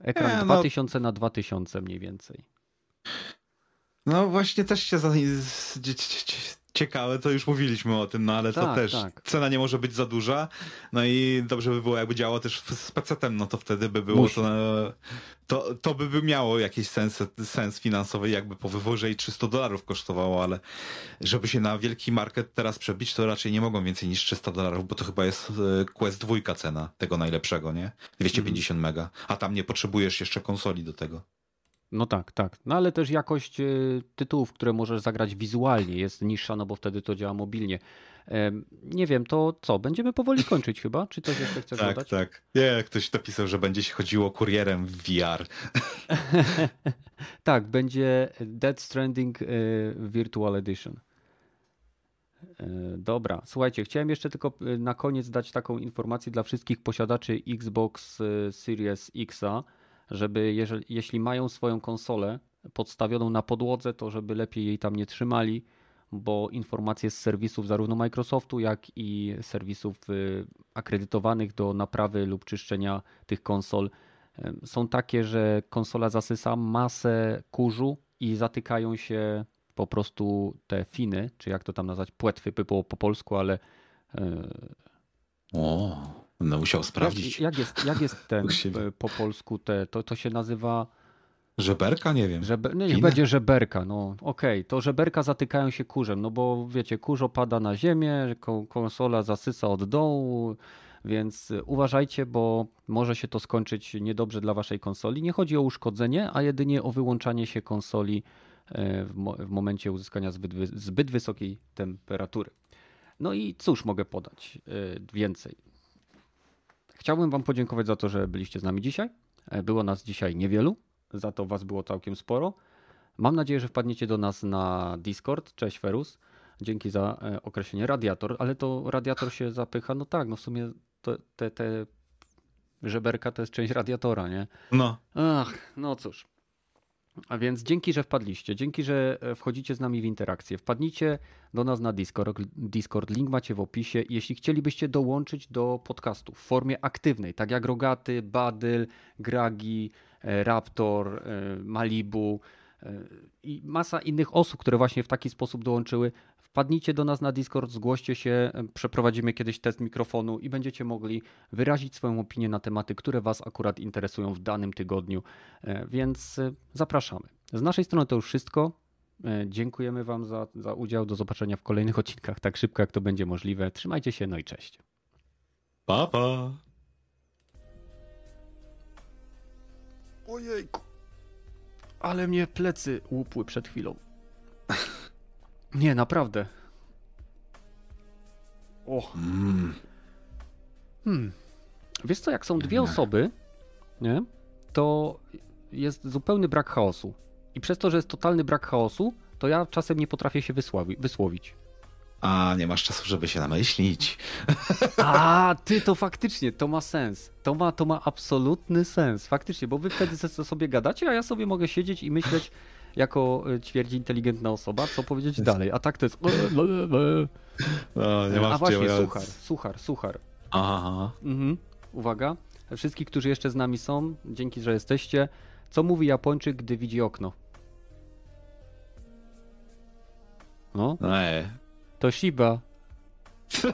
Ekran nie, no... 2000 na 2000 mniej więcej. No właśnie też się ciekawe, to już mówiliśmy o tym, no ale to Tak, też tak. cena nie może być za duża, no i dobrze by było, jakby działało też z PC-tem, no to wtedy by było Musi. to, to, to by, by miało jakiś sens, sens finansowy, jakby po wyworze i 300 dolarów kosztowało, ale żeby się na wielki market teraz przebić, to raczej nie mogą więcej niż 300 dolarów, bo to chyba jest e, Quest 2 cena tego najlepszego, nie? 250 mega, a tam nie potrzebujesz jeszcze konsoli do tego. No tak, tak. No ale też jakość y, tytułów, które możesz zagrać wizualnie jest niższa, no bo wtedy to działa mobilnie. Nie wiem, to co? Będziemy powoli kończyć chyba? Czy coś jeszcze chcesz Tak, dodać? tak. Nie, ktoś napisał, że będzie się chodziło kurierem w VR. tak, będzie Dead Stranding y, Virtual Edition. Y, Dobra, słuchajcie, chciałem jeszcze tylko y, na koniec dać taką informację dla wszystkich posiadaczy Xbox Series Xa, żeby jeżeli, jeśli mają swoją konsolę podstawioną na podłodze, to żeby lepiej jej tam nie trzymali, bo informacje z serwisów zarówno Microsoftu, jak i serwisów y, akredytowanych do naprawy lub czyszczenia tych konsol em, są takie, że konsola zasysa masę kurzu i zatykają się po prostu te finy, czy jak to tam nazwać, płetwy by było po polsku, ale e, O, będę musiał jak, sprawdzić. jak, jest, jak jest ten e, po polsku, te, to, to się nazywa Żeberka? Nie wiem. Żebe... No niech będzie żeberka, no okej, to żeberka zatykają się kurzem, no bo wiecie, kurz opada na ziemię, ko- konsola zasysa od dołu, więc y, uważajcie, bo może się to skończyć niedobrze dla waszej konsoli. Nie chodzi o uszkodzenie, a jedynie o wyłączanie się konsoli e, w, mo- w momencie uzyskania zbyt, zbyt wysokiej temperatury. No i cóż mogę podać e, więcej? Chciałbym wam podziękować za to, że byliście z nami dzisiaj. E, Było nas dzisiaj niewielu, za to was było całkiem sporo. Mam nadzieję, że wpadniecie do nas na Discord. Cześć Ferus. Dzięki za e, określenie radiator, ale to radiator się zapycha. No tak, no w sumie to, te, te żeberka to jest część radiatora, nie? No, Ach, no cóż. A więc dzięki, że wpadliście. Dzięki, że e, wchodzicie z nami w interakcję. Wpadnijcie do nas na Discord. Discord link macie w opisie. Jeśli chcielibyście dołączyć do podcastu w formie aktywnej, tak jak Rogaty, Badyl, Gragi, e, Raptor, e, Malibu i masa innych osób, które właśnie w taki sposób dołączyły, wpadnijcie do nas na Discord, zgłoście się, e, przeprowadzimy kiedyś test mikrofonu i będziecie mogli wyrazić swoją opinię na tematy, które Was akurat interesują w danym tygodniu, E, więc e, zapraszamy. Z naszej strony to już wszystko. Dziękujemy Wam za, za udział. Do zobaczenia w kolejnych odcinkach tak szybko, jak to będzie możliwe. Trzymajcie się, no i cześć. pa, pa. Ojejku. Ale mnie plecy łupły przed chwilą. Nie, naprawdę. O. Mm. Hmm. Wiesz co, jak są dwie osoby, nie, to jest zupełny brak chaosu. I przez to, że jest totalny brak chaosu, to ja czasem nie potrafię się wysławi- wysłowić. A, nie masz czasu, żeby się namyślić. A, ty to faktycznie, to ma sens. To ma, to ma absolutny sens, faktycznie, bo wy wtedy sobie gadacie, a ja sobie mogę siedzieć i myśleć jako e, ćwierć inteligentna osoba, co powiedzieć dalej. A tak to jest... No, nie masz A właśnie, gdzie- suchar, suchar, suchar. Aha. Mhm. Uwaga. Wszystkich, którzy jeszcze z nami są, dzięki, że jesteście. Co mówi Japończyk, gdy widzi okno? No, Ej. to Shiba.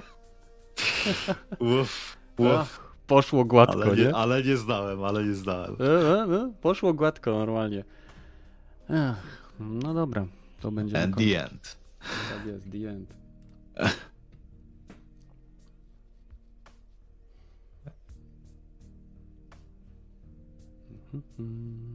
Uff, uff. Poszło gładko, Ale nie? nie, ale nie znałem, ale nie znałem. E, e, e, poszło gładko, normalnie. Ech, no dobra, to będzie. And the end. Tak jest, the end. Mhm.